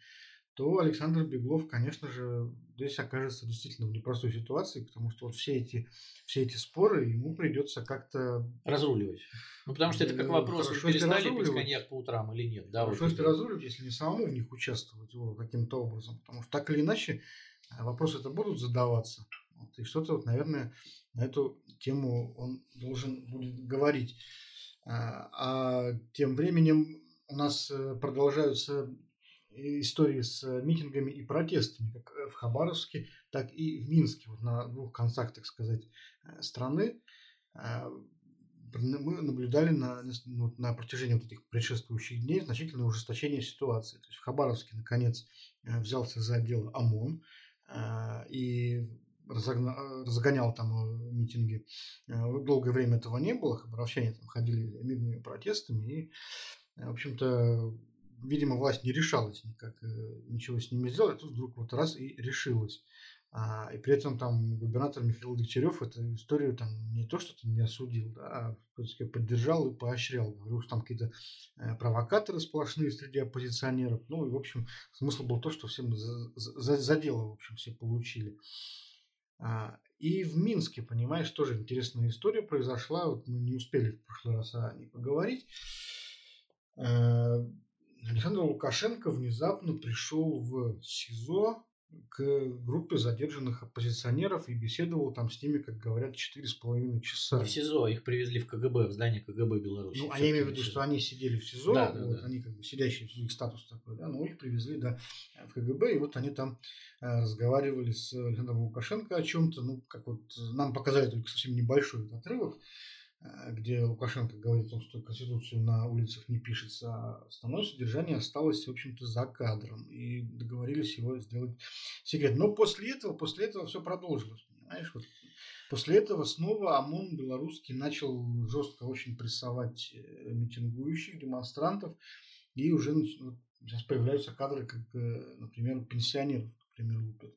то Александр Беглов, конечно же, здесь окажется действительно в непростой ситуации, потому что вот все эти, все эти споры ему придется как-то... Разруливать. Ну, потому что это как вопрос, Хорошо, перестали пить коньяк по утрам или нет. Да, Хорошо, вот если разруливать, если не самому в них участвовать вот, каким-то образом. Потому что так или иначе э, вопросы это будут задаваться. Вот, и что-то, вот, наверное, на эту тему он должен будет говорить. А, а тем временем у нас э, продолжаются истории с э, митингами и протестами, как в Хабаровске, так и в Минске, вот на двух концах, так сказать, э, страны. Э, мы наблюдали на, ну, на протяжении вот этих предшествующих дней значительное ужесточение ситуации. То есть в Хабаровске, наконец, взялся за дело ОМОН и разгонял там митинги. Долгое время этого не было, хабаровчане там ходили мирными протестами и, в общем-то, видимо, власть не решалась никак э, ничего с ними сделать, а тут вдруг вот раз и решилась. А, и при этом там губернатор Михаил Дегтярев эту историю там не то что-то не осудил, да, а поддержал и поощрял. Говорил, что там какие-то э, провокаторы сплошные среди оппозиционеров. Ну и, в общем, смысл был то, что всем за, за, за дело, в общем, все получили. А, и в Минске, понимаешь, тоже интересная история произошла. Вот мы не успели в прошлый раз о ней поговорить. Э, Александр Лукашенко внезапно пришел в СИЗО к группе задержанных оппозиционеров и беседовал там с ними, как говорят, четыре с половиной часа. Не в СИЗО, их привезли в КГБ, в здание КГБ Беларуси. Ну, а я имею в виду, что они сидели в СИЗО, да, да, вот, да. они как бы сидящие, их статус такой, да, но их привезли, да, в КГБ, и вот они там э, разговаривали с Александром Лукашенко о чем-то, ну, как вот нам показали только совсем небольшой отрывок, Э, где Лукашенко говорит о том, что Конституцию на улицах не пишется, а основное содержание осталось, в общем-то, за кадром. И договорились его сделать секрет. Но после этого, после этого все продолжилось, понимаешь? Вот после этого снова ОМОН белорусский начал жестко очень прессовать э, митингующих, демонстрантов. И уже сейчас появляются кадры, как, э, например, пенсионеров, например, лупят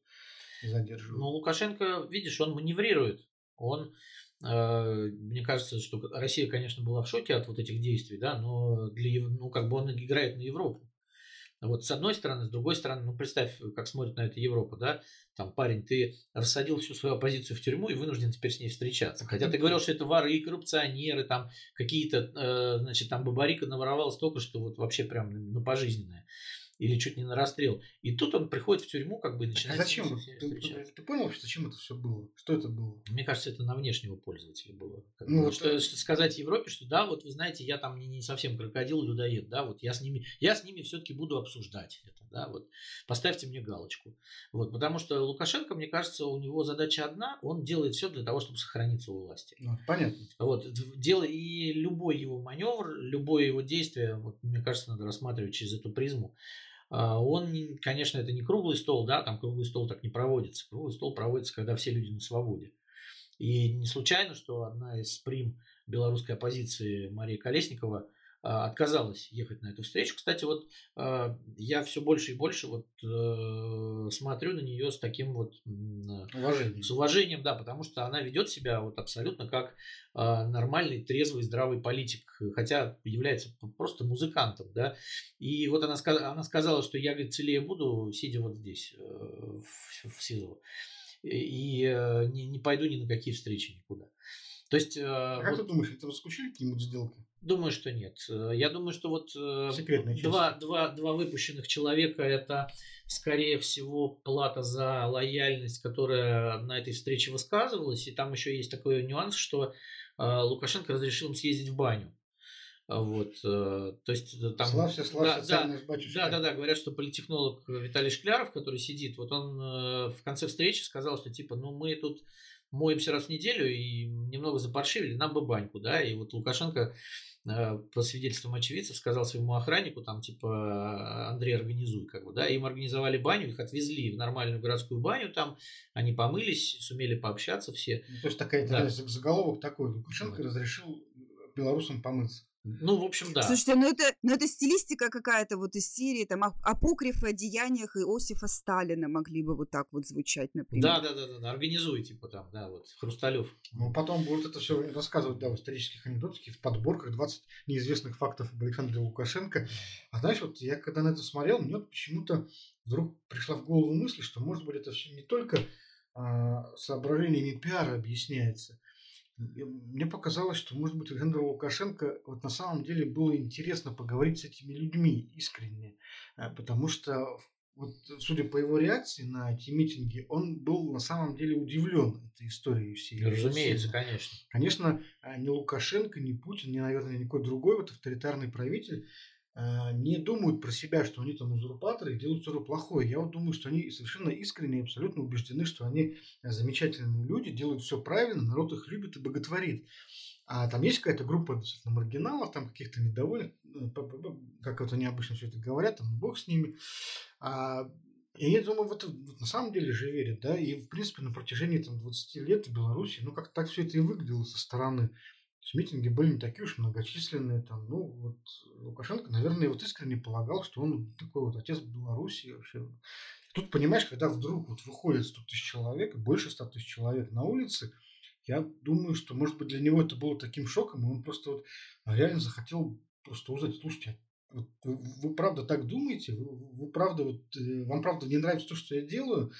задерживают. Ну, Лукашенко, видишь, он маневрирует. Он Э, мне кажется, что Россия, конечно, была в шоке от вот этих действий, да, но для, ну, как бы он играет на Европу. Вот с одной стороны, с другой стороны, ну представь, как смотрит на это Европа, да, там парень, ты рассадил всю свою оппозицию в тюрьму и вынужден теперь с ней встречаться. Хотя ты говорил, что это воры и коррупционеры, там какие-то, э, значит, там Бабарика наворовал столько, что вот вообще прям на пожизненное или чуть не на расстрел. И тут он приходит в тюрьму, как бы и начинает... А зачем? Ты, ты, ты понял вообще, зачем это все было? Что это было? Мне кажется, это на внешнего пользователя было. ну, вот, что, что сказать Европе, что да, вот вы знаете, я там не, не совсем крокодил, людоед, да, вот я с ними, я с ними все-таки буду обсуждать это, да, вот поставьте мне галочку. Вот, потому что Лукашенко, мне кажется, у него задача одна, он делает все для того, чтобы сохраниться у власти. Ну, понятно. Вот, дело, и любой его маневр, любое его действие, вот, мне кажется, надо рассматривать через эту призму. А, он, конечно, это не круглый стол, да, там круглый стол так не проводится. Круглый стол проводится, когда все люди на свободе. И не случайно, что одна из прим белорусской оппозиции Мария Колесникова отказалась ехать на эту встречу. Кстати, вот а, я все больше и больше вот э, смотрю на нее с таким вот уважением. с уважением, да, потому что она ведет себя вот абсолютно как а, нормальный, трезвый, здравый политик, хотя является просто музыкантом, да. И вот она, она сказала, что я, говорит, целее буду, сидя вот здесь, э, в, в СИЗО, и э, не, не пойду ни на какие встречи никуда. То есть... А как вот... ты думаешь, это раскучили какие-нибудь сделки? Думаю, что нет. Э, я думаю, что вот э, два, два, два выпущенных человека это скорее всего плата за лояльность, которая на этой встрече высказывалась. И там еще есть такой нюанс, что э, Лукашенко разрешил им съездить в баню. Вот, то есть там... Славься, славься, да, да, да, да, да, говорят, что политехнолог Виталий Шкляров, который сидит, вот он в конце встречи сказал, что типа, ну мы тут моемся раз в неделю и немного запаршивили, нам бы баньку, да, и вот Лукашенко по свидетельствам очевидцев сказал своему охраннику, там, типа, Андрей, организуй, как бы, да, им организовали баню, их отвезли в нормальную городскую баню, там, они помылись, сумели пообщаться все. Ну, то есть, такая, да. заголовок такой, Лукашенко вот. разрешил белорусам помыться. Ну, в общем, да. Слушайте, ну это, ну это стилистика какая-то вот из серии, там, апокрифы о деяниях Иосифа Сталина могли бы вот так вот звучать, например. Да, да, да, да, да. организуй, типа там, да, вот, Хрусталев. Ну, потом будут это все рассказывать, да, в исторических анекдотах, в подборках 20 неизвестных фактов об Александре Лукашенко. А знаешь, вот я когда на это смотрел, мне вот почему-то вдруг пришла в голову мысль, что, может быть, это все не только а, соображениями пиара объясняется, мне показалось, что, может быть, Александру Лукашенко вот на самом деле было интересно поговорить с этими людьми искренне, э, потому что вот, судя по его реакции на эти митинги, он был на самом деле удивлен этой историей всей. Разумеется, конечно. Конечно, э, ни Лукашенко, ни Путин, ни, наверное, никакой другой вот авторитарный правитель не думают про себя, что они там узурпаторы и делают что-то плохое. Я вот думаю, что они совершенно искренне и абсолютно убеждены, что они замечательные люди, делают все правильно, народ их любит и боготворит. А там есть какая-то группа действительно маргиналов, там каких-то недовольных, ну, как это необычно все это говорят, там бог с ними. А, и я думаю, в это вот, на самом деле же верят, да, и в принципе на протяжении там, 20 лет в Беларуси, ну как так все это и выглядело со стороны есть митинги были не такие уж многочисленные. Там, ну, вот Лукашенко, наверное, вот искренне полагал, что он такой вот отец Беларуси вообще. Тут, понимаешь, когда вдруг вот выходит 100 тысяч человек, больше 100 тысяч человек на улице, я думаю, что, может быть, для него это было таким шоком, и он просто вот реально захотел просто узнать, слушайте, а вот вы, вы правда так думаете? Вы, вы правда вот э, вам правда не нравится то, что я делаю?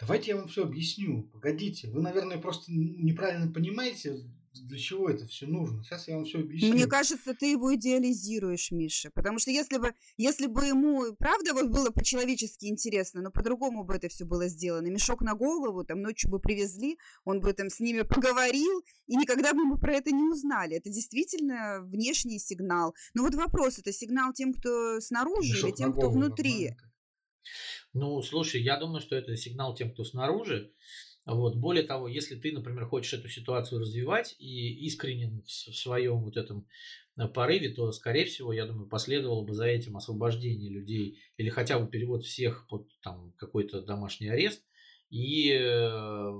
Давайте я вам все объясню. Погодите, вы, наверное, просто неправильно понимаете для чего это все нужно? Сейчас я вам все объясню. Мне кажется, ты его идеализируешь, Миша. Потому что если бы, если бы ему правда вот было по-человечески интересно, но по-другому бы это все было сделано. Мешок на голову, там ночью бы привезли, он бы там с ними поговорил, и никогда бы мы про это не узнали. Это действительно внешний сигнал. Но вот вопрос, это сигнал тем, кто снаружи Мешок или тем, кто внутри? Ну, слушай, я думаю, что это сигнал тем, кто снаружи. Вот. Более того, если ты, например, хочешь эту ситуацию развивать и искренен в своем вот этом э, порыве, то, скорее всего, я думаю, последовало бы за этим освобождение людей или хотя бы перевод всех под там, какой-то домашний арест. И э,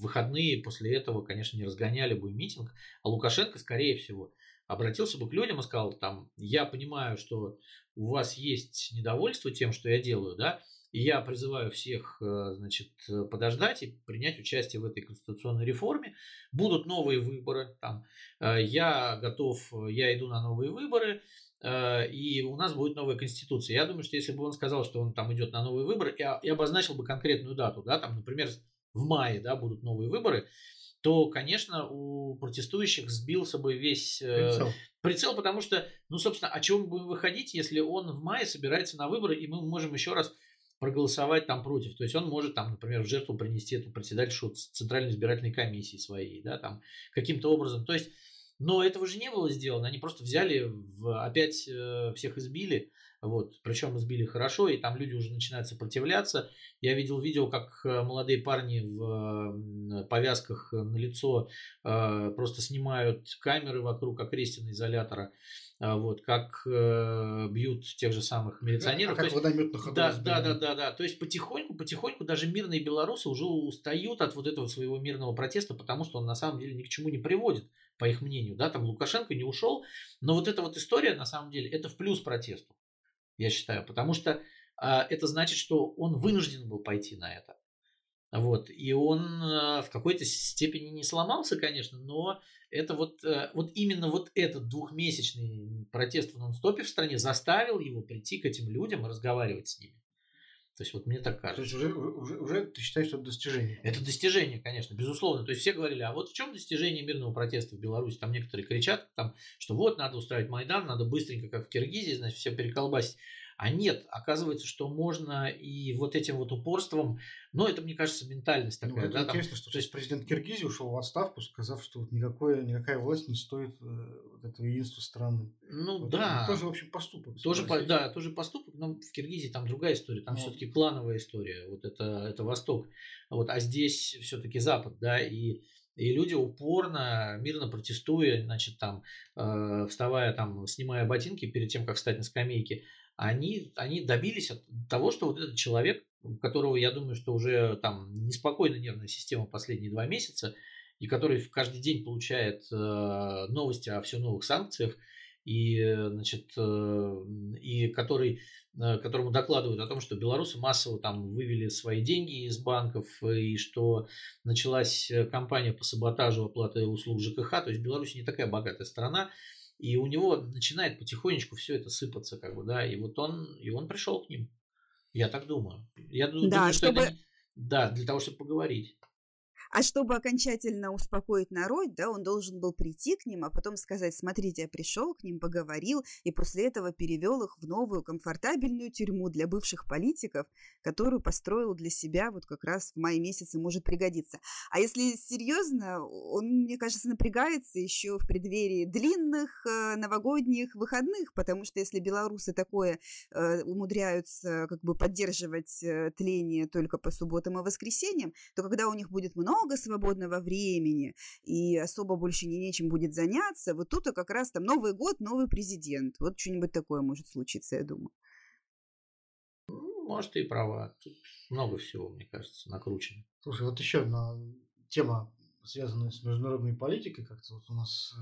выходные после этого, конечно, не разгоняли бы митинг. А Лукашенко, скорее всего, обратился бы к людям и сказал, там, я понимаю, что у вас есть недовольство тем, что я делаю, да, и я призываю всех, э, значит, подождать и принять участие в этой конституционной реформе. Будут новые выборы. Там, э, я готов, я иду на новые выборы, э, и у нас будет новая конституция. Я думаю, что если бы он сказал, что он там идет на новые выборы, и обозначил бы конкретную дату, да, там, например, в мае, да, будут новые выборы, то, конечно, у протестующих сбился бы весь прицел. прицел, потому что, ну, собственно, о чем мы будем выходить, если он в мае собирается на выборы, и мы можем еще раз проголосовать там против. То есть он может там, например, в жертву принести эту председательшу Центральной избирательной комиссии своей, да, там каким-то образом. То есть, но этого же не было сделано. Они просто взяли, в, опять э, всех избили, вот, причем избили хорошо, и там люди уже начинают сопротивляться. Я видел видео, как э, молодые парни в повязках на лицо э, просто снимают камеры вокруг окрестина изолятора а, вот, как э, бьют тех же самых милиционеров. А как водомет на ходу да, да, да, да, да. То есть потихоньку, потихоньку даже мирные белорусы уже устают от вот этого своего мирного протеста, потому что он на самом деле ни к чему не приводит, по их мнению. Да, там Лукашенко не ушел, но вот эта вот история на самом деле это в плюс протесту, я считаю, потому что э, это значит, что он вынужден был пойти на это. Вот, и он э, в какой-то степени не сломался, конечно, но это вот, э, вот именно вот этот двухмесячный протест в нон-стопе в стране заставил его прийти к этим людям и разговаривать с ними. То есть вот мне так кажется. То есть уже, уже, уже ты считаешь, что это достижение? Это достижение, конечно, безусловно. То есть все говорили, а вот в чем достижение мирного протеста в Беларуси? Там некоторые кричат, там, что вот надо устраивать Майдан, надо быстренько, как в Киргизии, значит, все переколбасить. А нет, оказывается, что можно и вот этим вот упорством, но это, мне кажется, ментальность ну, такая. Ну, это да, интересно, там, что то есть президент Киргизии ушел в отставку, сказав, что вот никакое, никакая власть не стоит э, этого единства страны. Ну вот, да. Тоже, в общем, поступок. Тоже, по, да, тоже поступок, но в Киргизии там другая история, там вот. все-таки клановая история, вот это, это Восток, вот, а здесь все-таки Запад, да, и и люди упорно, мирно протестуя, значит, там, э, вставая, там, снимая ботинки перед тем, как встать на скамейке, они, они добились от того, что вот этот человек, которого, я думаю, что уже там неспокойная нервная система последние два месяца, и который каждый день получает э, новости о все новых санкциях, и, значит, э, и который, э, которому докладывают о том, что белорусы массово там вывели свои деньги из банков, и что началась кампания по саботажу оплаты услуг ЖКХ, то есть Беларусь не такая богатая страна, и у него начинает потихонечку все это сыпаться, как бы, да, и вот он, и он пришел к ним. Я так думаю. Я да, думаю, чтобы... что это... Да, для того, чтобы поговорить. А чтобы окончательно успокоить народ, да, он должен был прийти к ним, а потом сказать, смотрите, я пришел к ним, поговорил, и после этого перевел их в новую комфортабельную тюрьму для бывших политиков, которую построил для себя вот как раз в мае месяце может пригодиться. А если серьезно, он, мне кажется, напрягается еще в преддверии длинных э, новогодних выходных, потому что если белорусы такое э, умудряются как бы поддерживать э, тление только по субботам и воскресеньям, то когда у них будет много много свободного времени, и особо больше не нечем будет заняться, вот тут как раз там Новый год, новый президент. Вот что-нибудь такое может случиться, я думаю. Ну, может, и права. Тут много всего, мне кажется, накручено. Слушай, вот еще одна тема, связанная с международной политикой, как-то вот у нас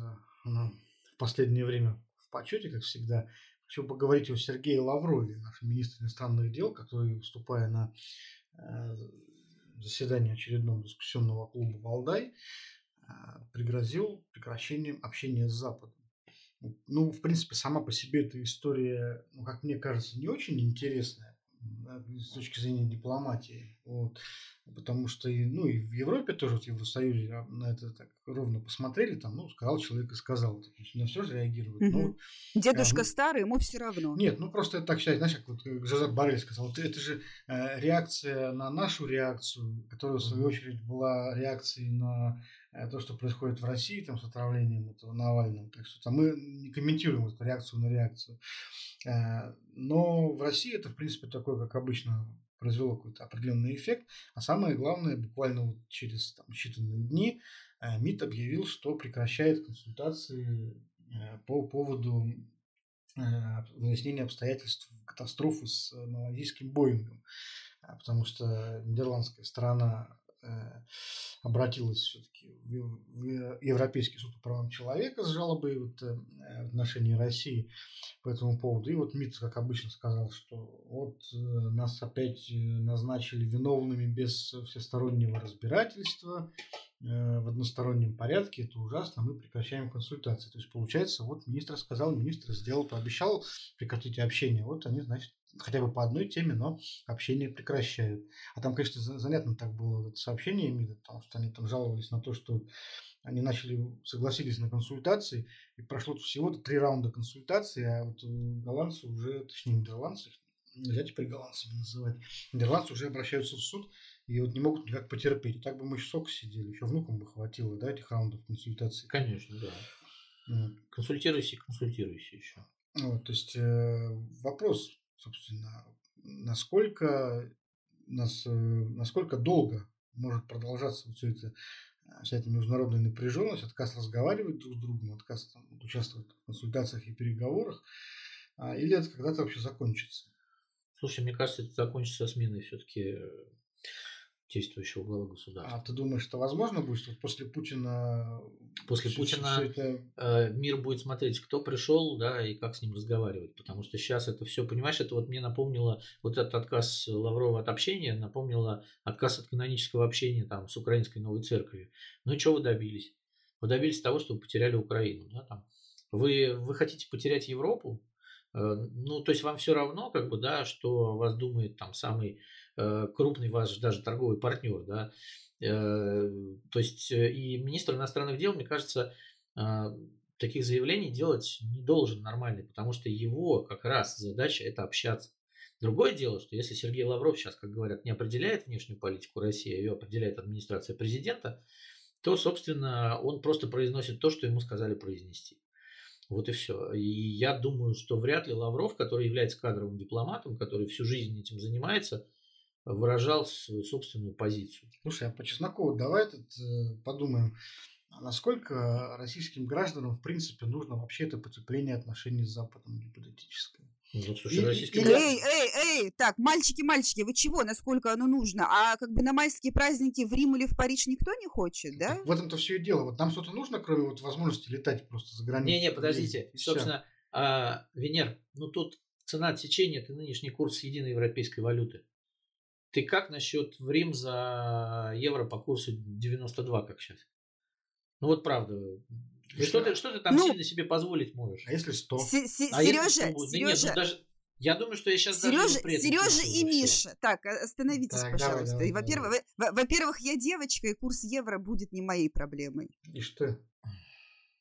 ну, в последнее время в почете, как всегда. Хочу поговорить о Сергее Лаврове, нашем министре иностранных дел, который, выступая на э, заседании очередного дискуссионного клуба «Валдай» а, пригрозил прекращением общения с Западом. Ну, в принципе, сама по себе эта история, ну, как мне кажется, не очень интересная с точки зрения дипломатии. Вот. Потому что и, ну, и в Европе тоже, вот в Евросоюзе на это так ровно посмотрели, там, ну, сказал человек и сказал. То есть на все же реагируют. Угу. Ну, Дедушка а, старый, ему все равно. Нет, ну просто это так считать, знаешь, как вот Жозеп Барель сказал, это, же э, реакция на нашу реакцию, которая, в свою очередь, была реакцией на э, то, что происходит в России там, с отравлением этого Навального. Так что там мы не комментируем эту реакцию на реакцию. Э, но в России это, в принципе, такое, как обычно, произвело какой-то определенный эффект. А самое главное, буквально вот через там, считанные дни э, МИД объявил, что прекращает консультации э, по поводу выяснения обстоятельств катастрофы с малазийским Боингом. Потому что нидерландская сторона Э, обратилась все-таки в Европейский суд по правам человека с жалобой вот, э, в отношении России по этому поводу. И вот МИД, как обычно, сказал, что вот э, нас опять назначили виновными без всестороннего разбирательства в одностороннем порядке, это ужасно, мы прекращаем консультации. То есть, получается, вот министр сказал, министр сделал, пообещал прекратить общение, вот они, значит, хотя бы по одной теме, но общение прекращают. А там, конечно, занятно так было это сообщение МИДа, потому что они там жаловались на то, что они начали, согласились на консультации, и прошло всего-то три раунда консультаций, а вот голландцы уже, точнее, нидерландцы, нельзя теперь голландцами называть, нидерландцы уже обращаются в суд, и вот не могут никак потерпеть. Так бы мы еще сок сидели, еще внукам бы хватило, да, этих раундов консультаций. Конечно, да. Вот. Консультируйся, консультируйся еще. Вот, то есть э, вопрос собственно, насколько, нас, э, насколько долго может продолжаться все это, э, вся эта международная напряженность, отказ разговаривать друг с другом, отказ там, участвовать в консультациях и переговорах, а, или это когда-то вообще закончится? Слушай, мне кажется, это закончится сменой все-таки действующего главы государства. А ты думаешь, что возможно будет, что после Путина... После все, Путина все это... Э, мир будет смотреть, кто пришел, да, и как с ним разговаривать. Потому что сейчас это все, понимаешь, это вот мне напомнило, вот этот отказ Лаврова от общения, напомнило отказ от канонического общения там с Украинской Новой Церковью. Ну и что вы добились? Вы добились того, что вы потеряли Украину, да, там. Вы, вы хотите потерять Европу? Э, ну, то есть вам все равно, как бы, да, что вас думает там самый крупный ваш даже торговый партнер, да, э, то есть э, и министр иностранных дел, мне кажется, таких заявлений делать не должен нормальный, потому что его как раз задача это общаться. Другое дело, что если Сергей Лавров сейчас, как говорят, не определяет внешнюю политику России, а ее определяет администрация президента, то, собственно, он просто произносит то, что ему сказали произнести. Вот и все. И я думаю, что вряд ли Лавров, который является кадровым дипломатом, который всю жизнь этим занимается, выражал свою собственную позицию. Слушай, а по Чеснокову давай этот, э, подумаем, насколько российским гражданам, в принципе, нужно вообще это потепление отношений с Западом гипотетическое? Ну, слушай, российским Эй, эй, эй, так, мальчики, мальчики, вы чего, насколько оно нужно? А как бы на майские праздники в Рим или в Париж никто не хочет, да? Так в этом-то все и дело. Вот нам что-то нужно, кроме вот возможности летать просто за границу? Не-не, подождите. И Собственно, а, Венер, ну тут цена отсечения – это нынешний курс единой европейской валюты. Ты как насчет в Рим за евро по курсу 92, как сейчас? Ну вот правда. Что ты, что ты там ну, сильно себе позволить можешь? А если 100? С- с- а Сережа, Сережа, да нет, ну даже, я думаю, что я сейчас Сережа, даже Сережа и Миша. Так, остановитесь, так, пожалуйста. Во-первых, во-первых, я девочка, и курс евро будет не моей проблемой. И что?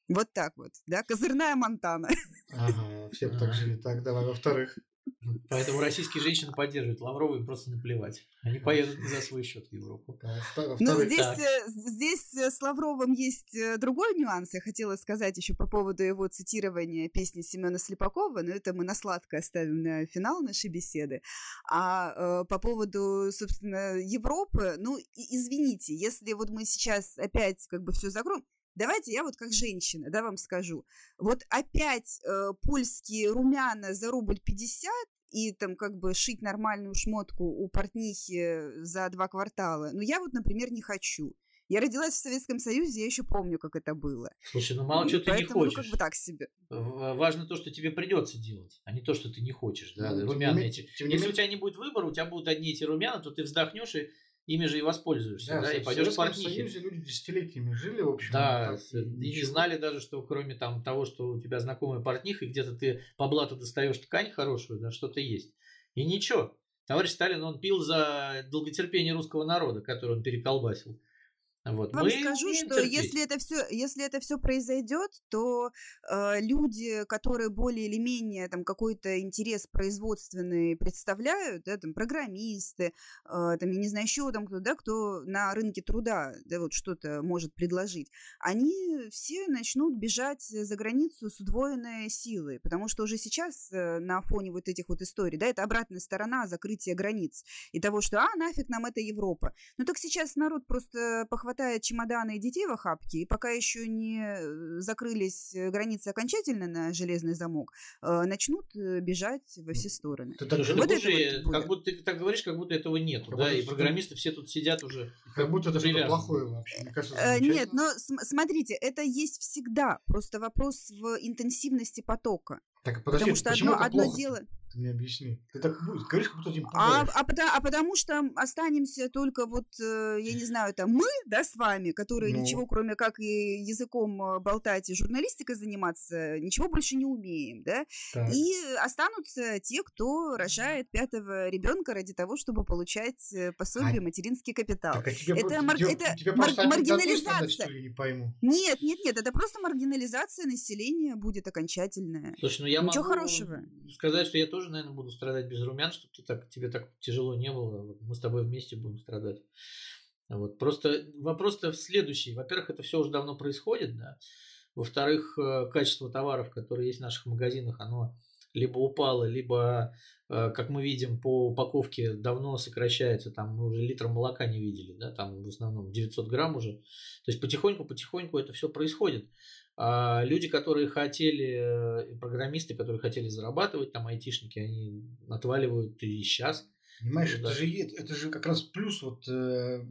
Вот так вот, да, козырная Монтана. Ага, все ага. так жили. Так, давай, во-вторых. Поэтому российские женщины поддерживают. Лаврову им просто наплевать. Они поедут за свой счет в Европу. Но здесь, э, здесь э, с Лавровым есть э, другой нюанс. Я хотела сказать еще по поводу его цитирования песни Семена Слепакова, но это мы на сладко оставим на финал нашей беседы. А по поводу, собственно, Европы, ну, извините, если вот мы сейчас опять как бы все закроем, Давайте я вот как женщина, да, вам скажу. Вот опять э, польские румяна за рубль 50 и там как бы шить нормальную шмотку у портнихи за два квартала. Ну, я вот, например, не хочу. Я родилась в Советском Союзе, я еще помню, как это было. Слушай, ну мало что ты не хочешь. Ну, как бы так себе. Важно то, что тебе придется делать, а не то, что ты не хочешь. Да? Ну, румяна эти. Если у тебя не будет выбора, у тебя будут одни эти румяна, то ты вздохнешь и ими же и воспользуешься, да, да и пойдешь в портнихе. Союзе люди десятилетиями жили, в общем. Да, и не знали даже, что кроме там того, что у тебя знакомая портниха, и где-то ты по блату достаешь ткань хорошую, да, что-то есть. И ничего. Товарищ Сталин, он пил за долготерпение русского народа, который он переколбасил. Вот. Вам скажу, что терпеть. если это все, если это все произойдет, то э, люди, которые более или менее там какой-то интерес производственный представляют, да, там программисты, э, там я не знаю еще там кто, да, кто на рынке труда, да, вот что-то может предложить, они все начнут бежать за границу с удвоенной силой, потому что уже сейчас э, на фоне вот этих вот историй, да, это обратная сторона закрытия границ и того, что а нафиг нам это Европа, ну так сейчас народ просто похватает хватает чемоданы и детей в охапке, и пока еще не э, закрылись э, границы окончательно на железный замок, э, начнут бежать во все стороны. Ты так, вот это вот как будто ты так говоришь, как будто этого нет, да, и программисты все тут сидят уже. Как будто это что-то плохое вообще. Мне кажется, нет, но смотрите, это есть всегда, просто вопрос в интенсивности потока. Так, подожди, Потому что одно, одно дело. Ты мне объясни. Ты так говоришь, как будто этим а, а, потому, а потому что останемся только вот, э, я не знаю, там мы, да, с вами, которые ну. ничего, кроме как и языком э, болтать и журналистикой заниматься, ничего больше не умеем, да. Так. И останутся те, кто рожает пятого ребенка ради того, чтобы получать э, пособие, а, материнский капитал. Так, а тебе это мар- тебе, это тебе мар- маргинализация. Сказать, ли, не пойму. Нет, нет, нет, это просто маргинализация населения будет окончательная. Слушай, ну я Ничего могу хорошего. сказать, что я тоже тоже, наверное, буду страдать без румян, чтобы ты так, тебе так тяжело не было. Мы с тобой вместе будем страдать. Вот. Просто вопрос-то следующий. Во-первых, это все уже давно происходит, да. Во-вторых, э, качество товаров, которые есть в наших магазинах, оно либо упало, либо, э, как мы видим, по упаковке давно сокращается. Там мы уже литр молока не видели, да, там в основном 900 грамм уже. То есть потихоньку-потихоньку это все происходит. А люди, которые хотели, программисты, которые хотели зарабатывать, там айтишники, они отваливают и сейчас. Понимаешь, это же, это же как раз плюс вот э,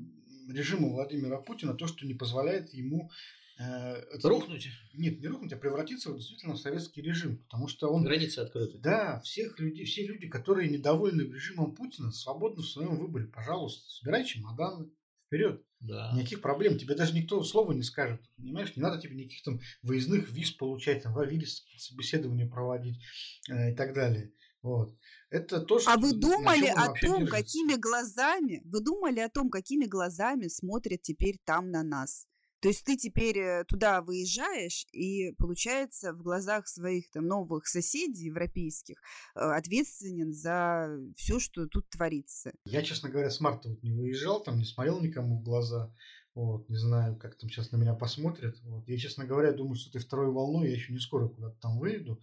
режима Владимира Путина, то, что не позволяет ему э, это, рухнуть. Нет, не рухнуть, а превратиться в действительно в советский режим, потому что он... Границы открыты. Да, всех людей, все люди, которые недовольны режимом Путина, свободны в своем выборе. Пожалуйста, собирай чемоданы, вперед. Да. Никаких проблем. Тебе даже никто слова не скажет. Понимаешь, не надо тебе никаких там выездных виз получать, там, в Авилис собеседования проводить э, и так далее. Вот. Это то, что а вы думали о том, держится. какими глазами, вы думали о том, какими глазами смотрят теперь там на нас? То есть ты теперь э, туда выезжаешь, и получается в глазах своих там новых соседей европейских э, ответственен за все, что тут творится. Я, честно говоря, с марта вот не выезжал, там не смотрел никому в глаза. Вот, не знаю, как там сейчас на меня посмотрят. Вот. Я, честно говоря, думаю, что этой второй волной я еще не скоро куда-то там выйду.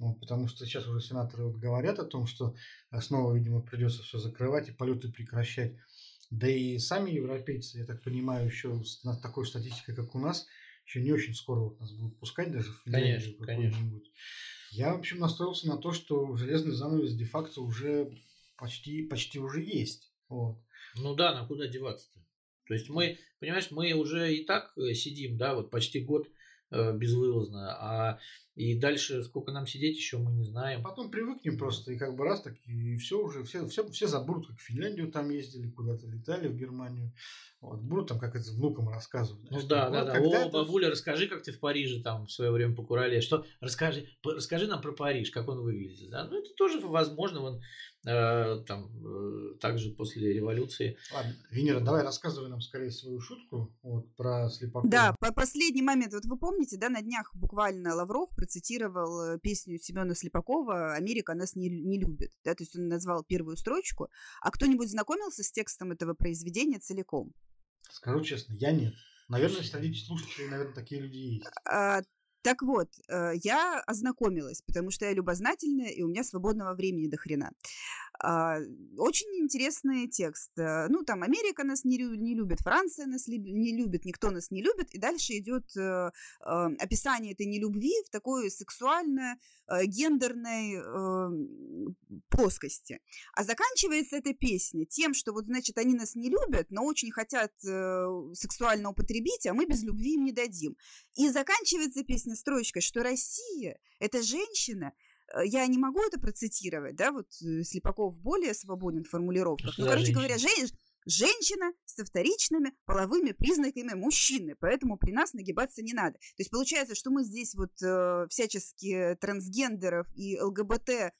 Вот, потому что сейчас уже сенаторы вот говорят о том, что снова, видимо, придется все закрывать и полеты прекращать. Да и сами европейцы, я так понимаю, еще с такой статистикой, как у нас, еще не очень скоро вот нас будут пускать даже в Финляндию конечно, конечно. Я, в общем, настроился на то, что железный занавес де-факто уже почти, почти уже есть. Вот. Ну да, на куда деваться-то? То есть мы, понимаешь, мы уже и так э, сидим, да, вот почти год э, безвылазно, а и дальше сколько нам сидеть еще мы не знаем. Потом привыкнем просто и как бы раз так и все уже все все все забудут, как в Финляндию там ездили, куда-то летали в Германию. Вот, будут там как это внукам рассказывать. Ну да, да, да. О, бабуля, расскажи, как ты в Париже там в свое время покурали. Что расскажи, расскажи нам про Париж, как он выглядит. Да? Ну это тоже возможно. Вон, Э, там, э, также после революции. Ладно, Венера, давай рассказывай нам скорее свою шутку вот, про Слепакова. Да, по последний момент, вот вы помните, да, на днях буквально Лавров процитировал э, песню Семена Слепакова «Америка нас не, не любит», да, то есть он назвал первую строчку, а кто-нибудь знакомился с текстом этого произведения целиком? Скажу честно, я нет. Наверное, среди слушателей, наверное, такие люди есть. А, так вот, э, я ознакомилась, потому что я любознательная, и у меня свободного времени до хрена. А, очень интересный текст. Э, ну, там Америка нас не, не любит, Франция нас не любит, никто нас не любит. И дальше идет э, описание этой нелюбви в такой сексуально гендерной плоскости. А заканчивается эта песня тем, что вот, значит, они нас не любят, но очень хотят сексуально употребить, а мы без любви им не дадим. И заканчивается песня строчкой, что Россия – это женщина, э, я не могу это процитировать, да, вот э, Слепаков более свободен в формулировках. Ну, короче говоря, жен... женщина со вторичными половыми признаками мужчины, поэтому при нас нагибаться не надо. То есть получается, что мы здесь вот э, всячески трансгендеров и ЛГБТ э,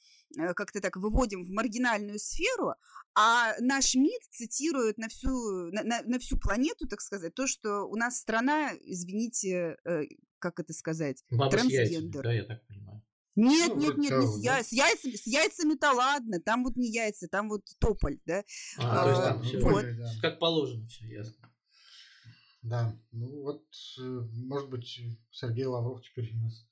как-то так выводим в маргинальную сферу, а наш МИД цитирует на всю, на, на, на всю планету, так сказать, то, что у нас страна, извините, э, как это сказать, Баба трансгендер. Яйцами, да, я так понимаю. Нет, ну, нет, нет, не с, я... с яйцами, с яйцами-то ладно, там вот не яйца, там вот тополь, да. А, а, то есть там все, вот. да. как положено, все ясно. Да, ну вот, э, может быть, Сергей Лавров теперь у нас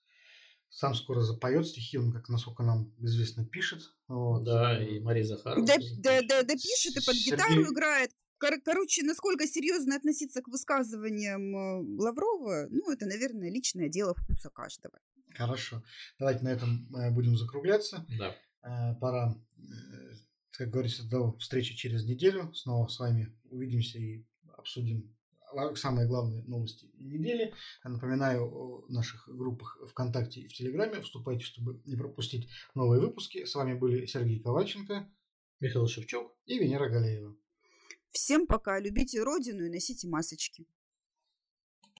сам скоро запоет стихи, он, как насколько нам известно, пишет. Вот. Да, и Мария Захарова. Да, да, да, да, пишет и под Сергей... гитару играет. Кор- короче, насколько серьезно относиться к высказываниям э, Лаврова, ну, это, наверное, личное дело вкуса каждого. Хорошо. Давайте на этом э, будем закругляться. Да. Э, пора, как говорится, до встречи через неделю. Снова с вами увидимся и обсудим самые главные новости недели. Напоминаю о наших группах ВКонтакте и в Телеграме. Вступайте, чтобы не пропустить новые выпуски. С вами были Сергей Ковальченко, Михаил Шевчук и Венера Галеева. Всем пока. Любите Родину и носите масочки.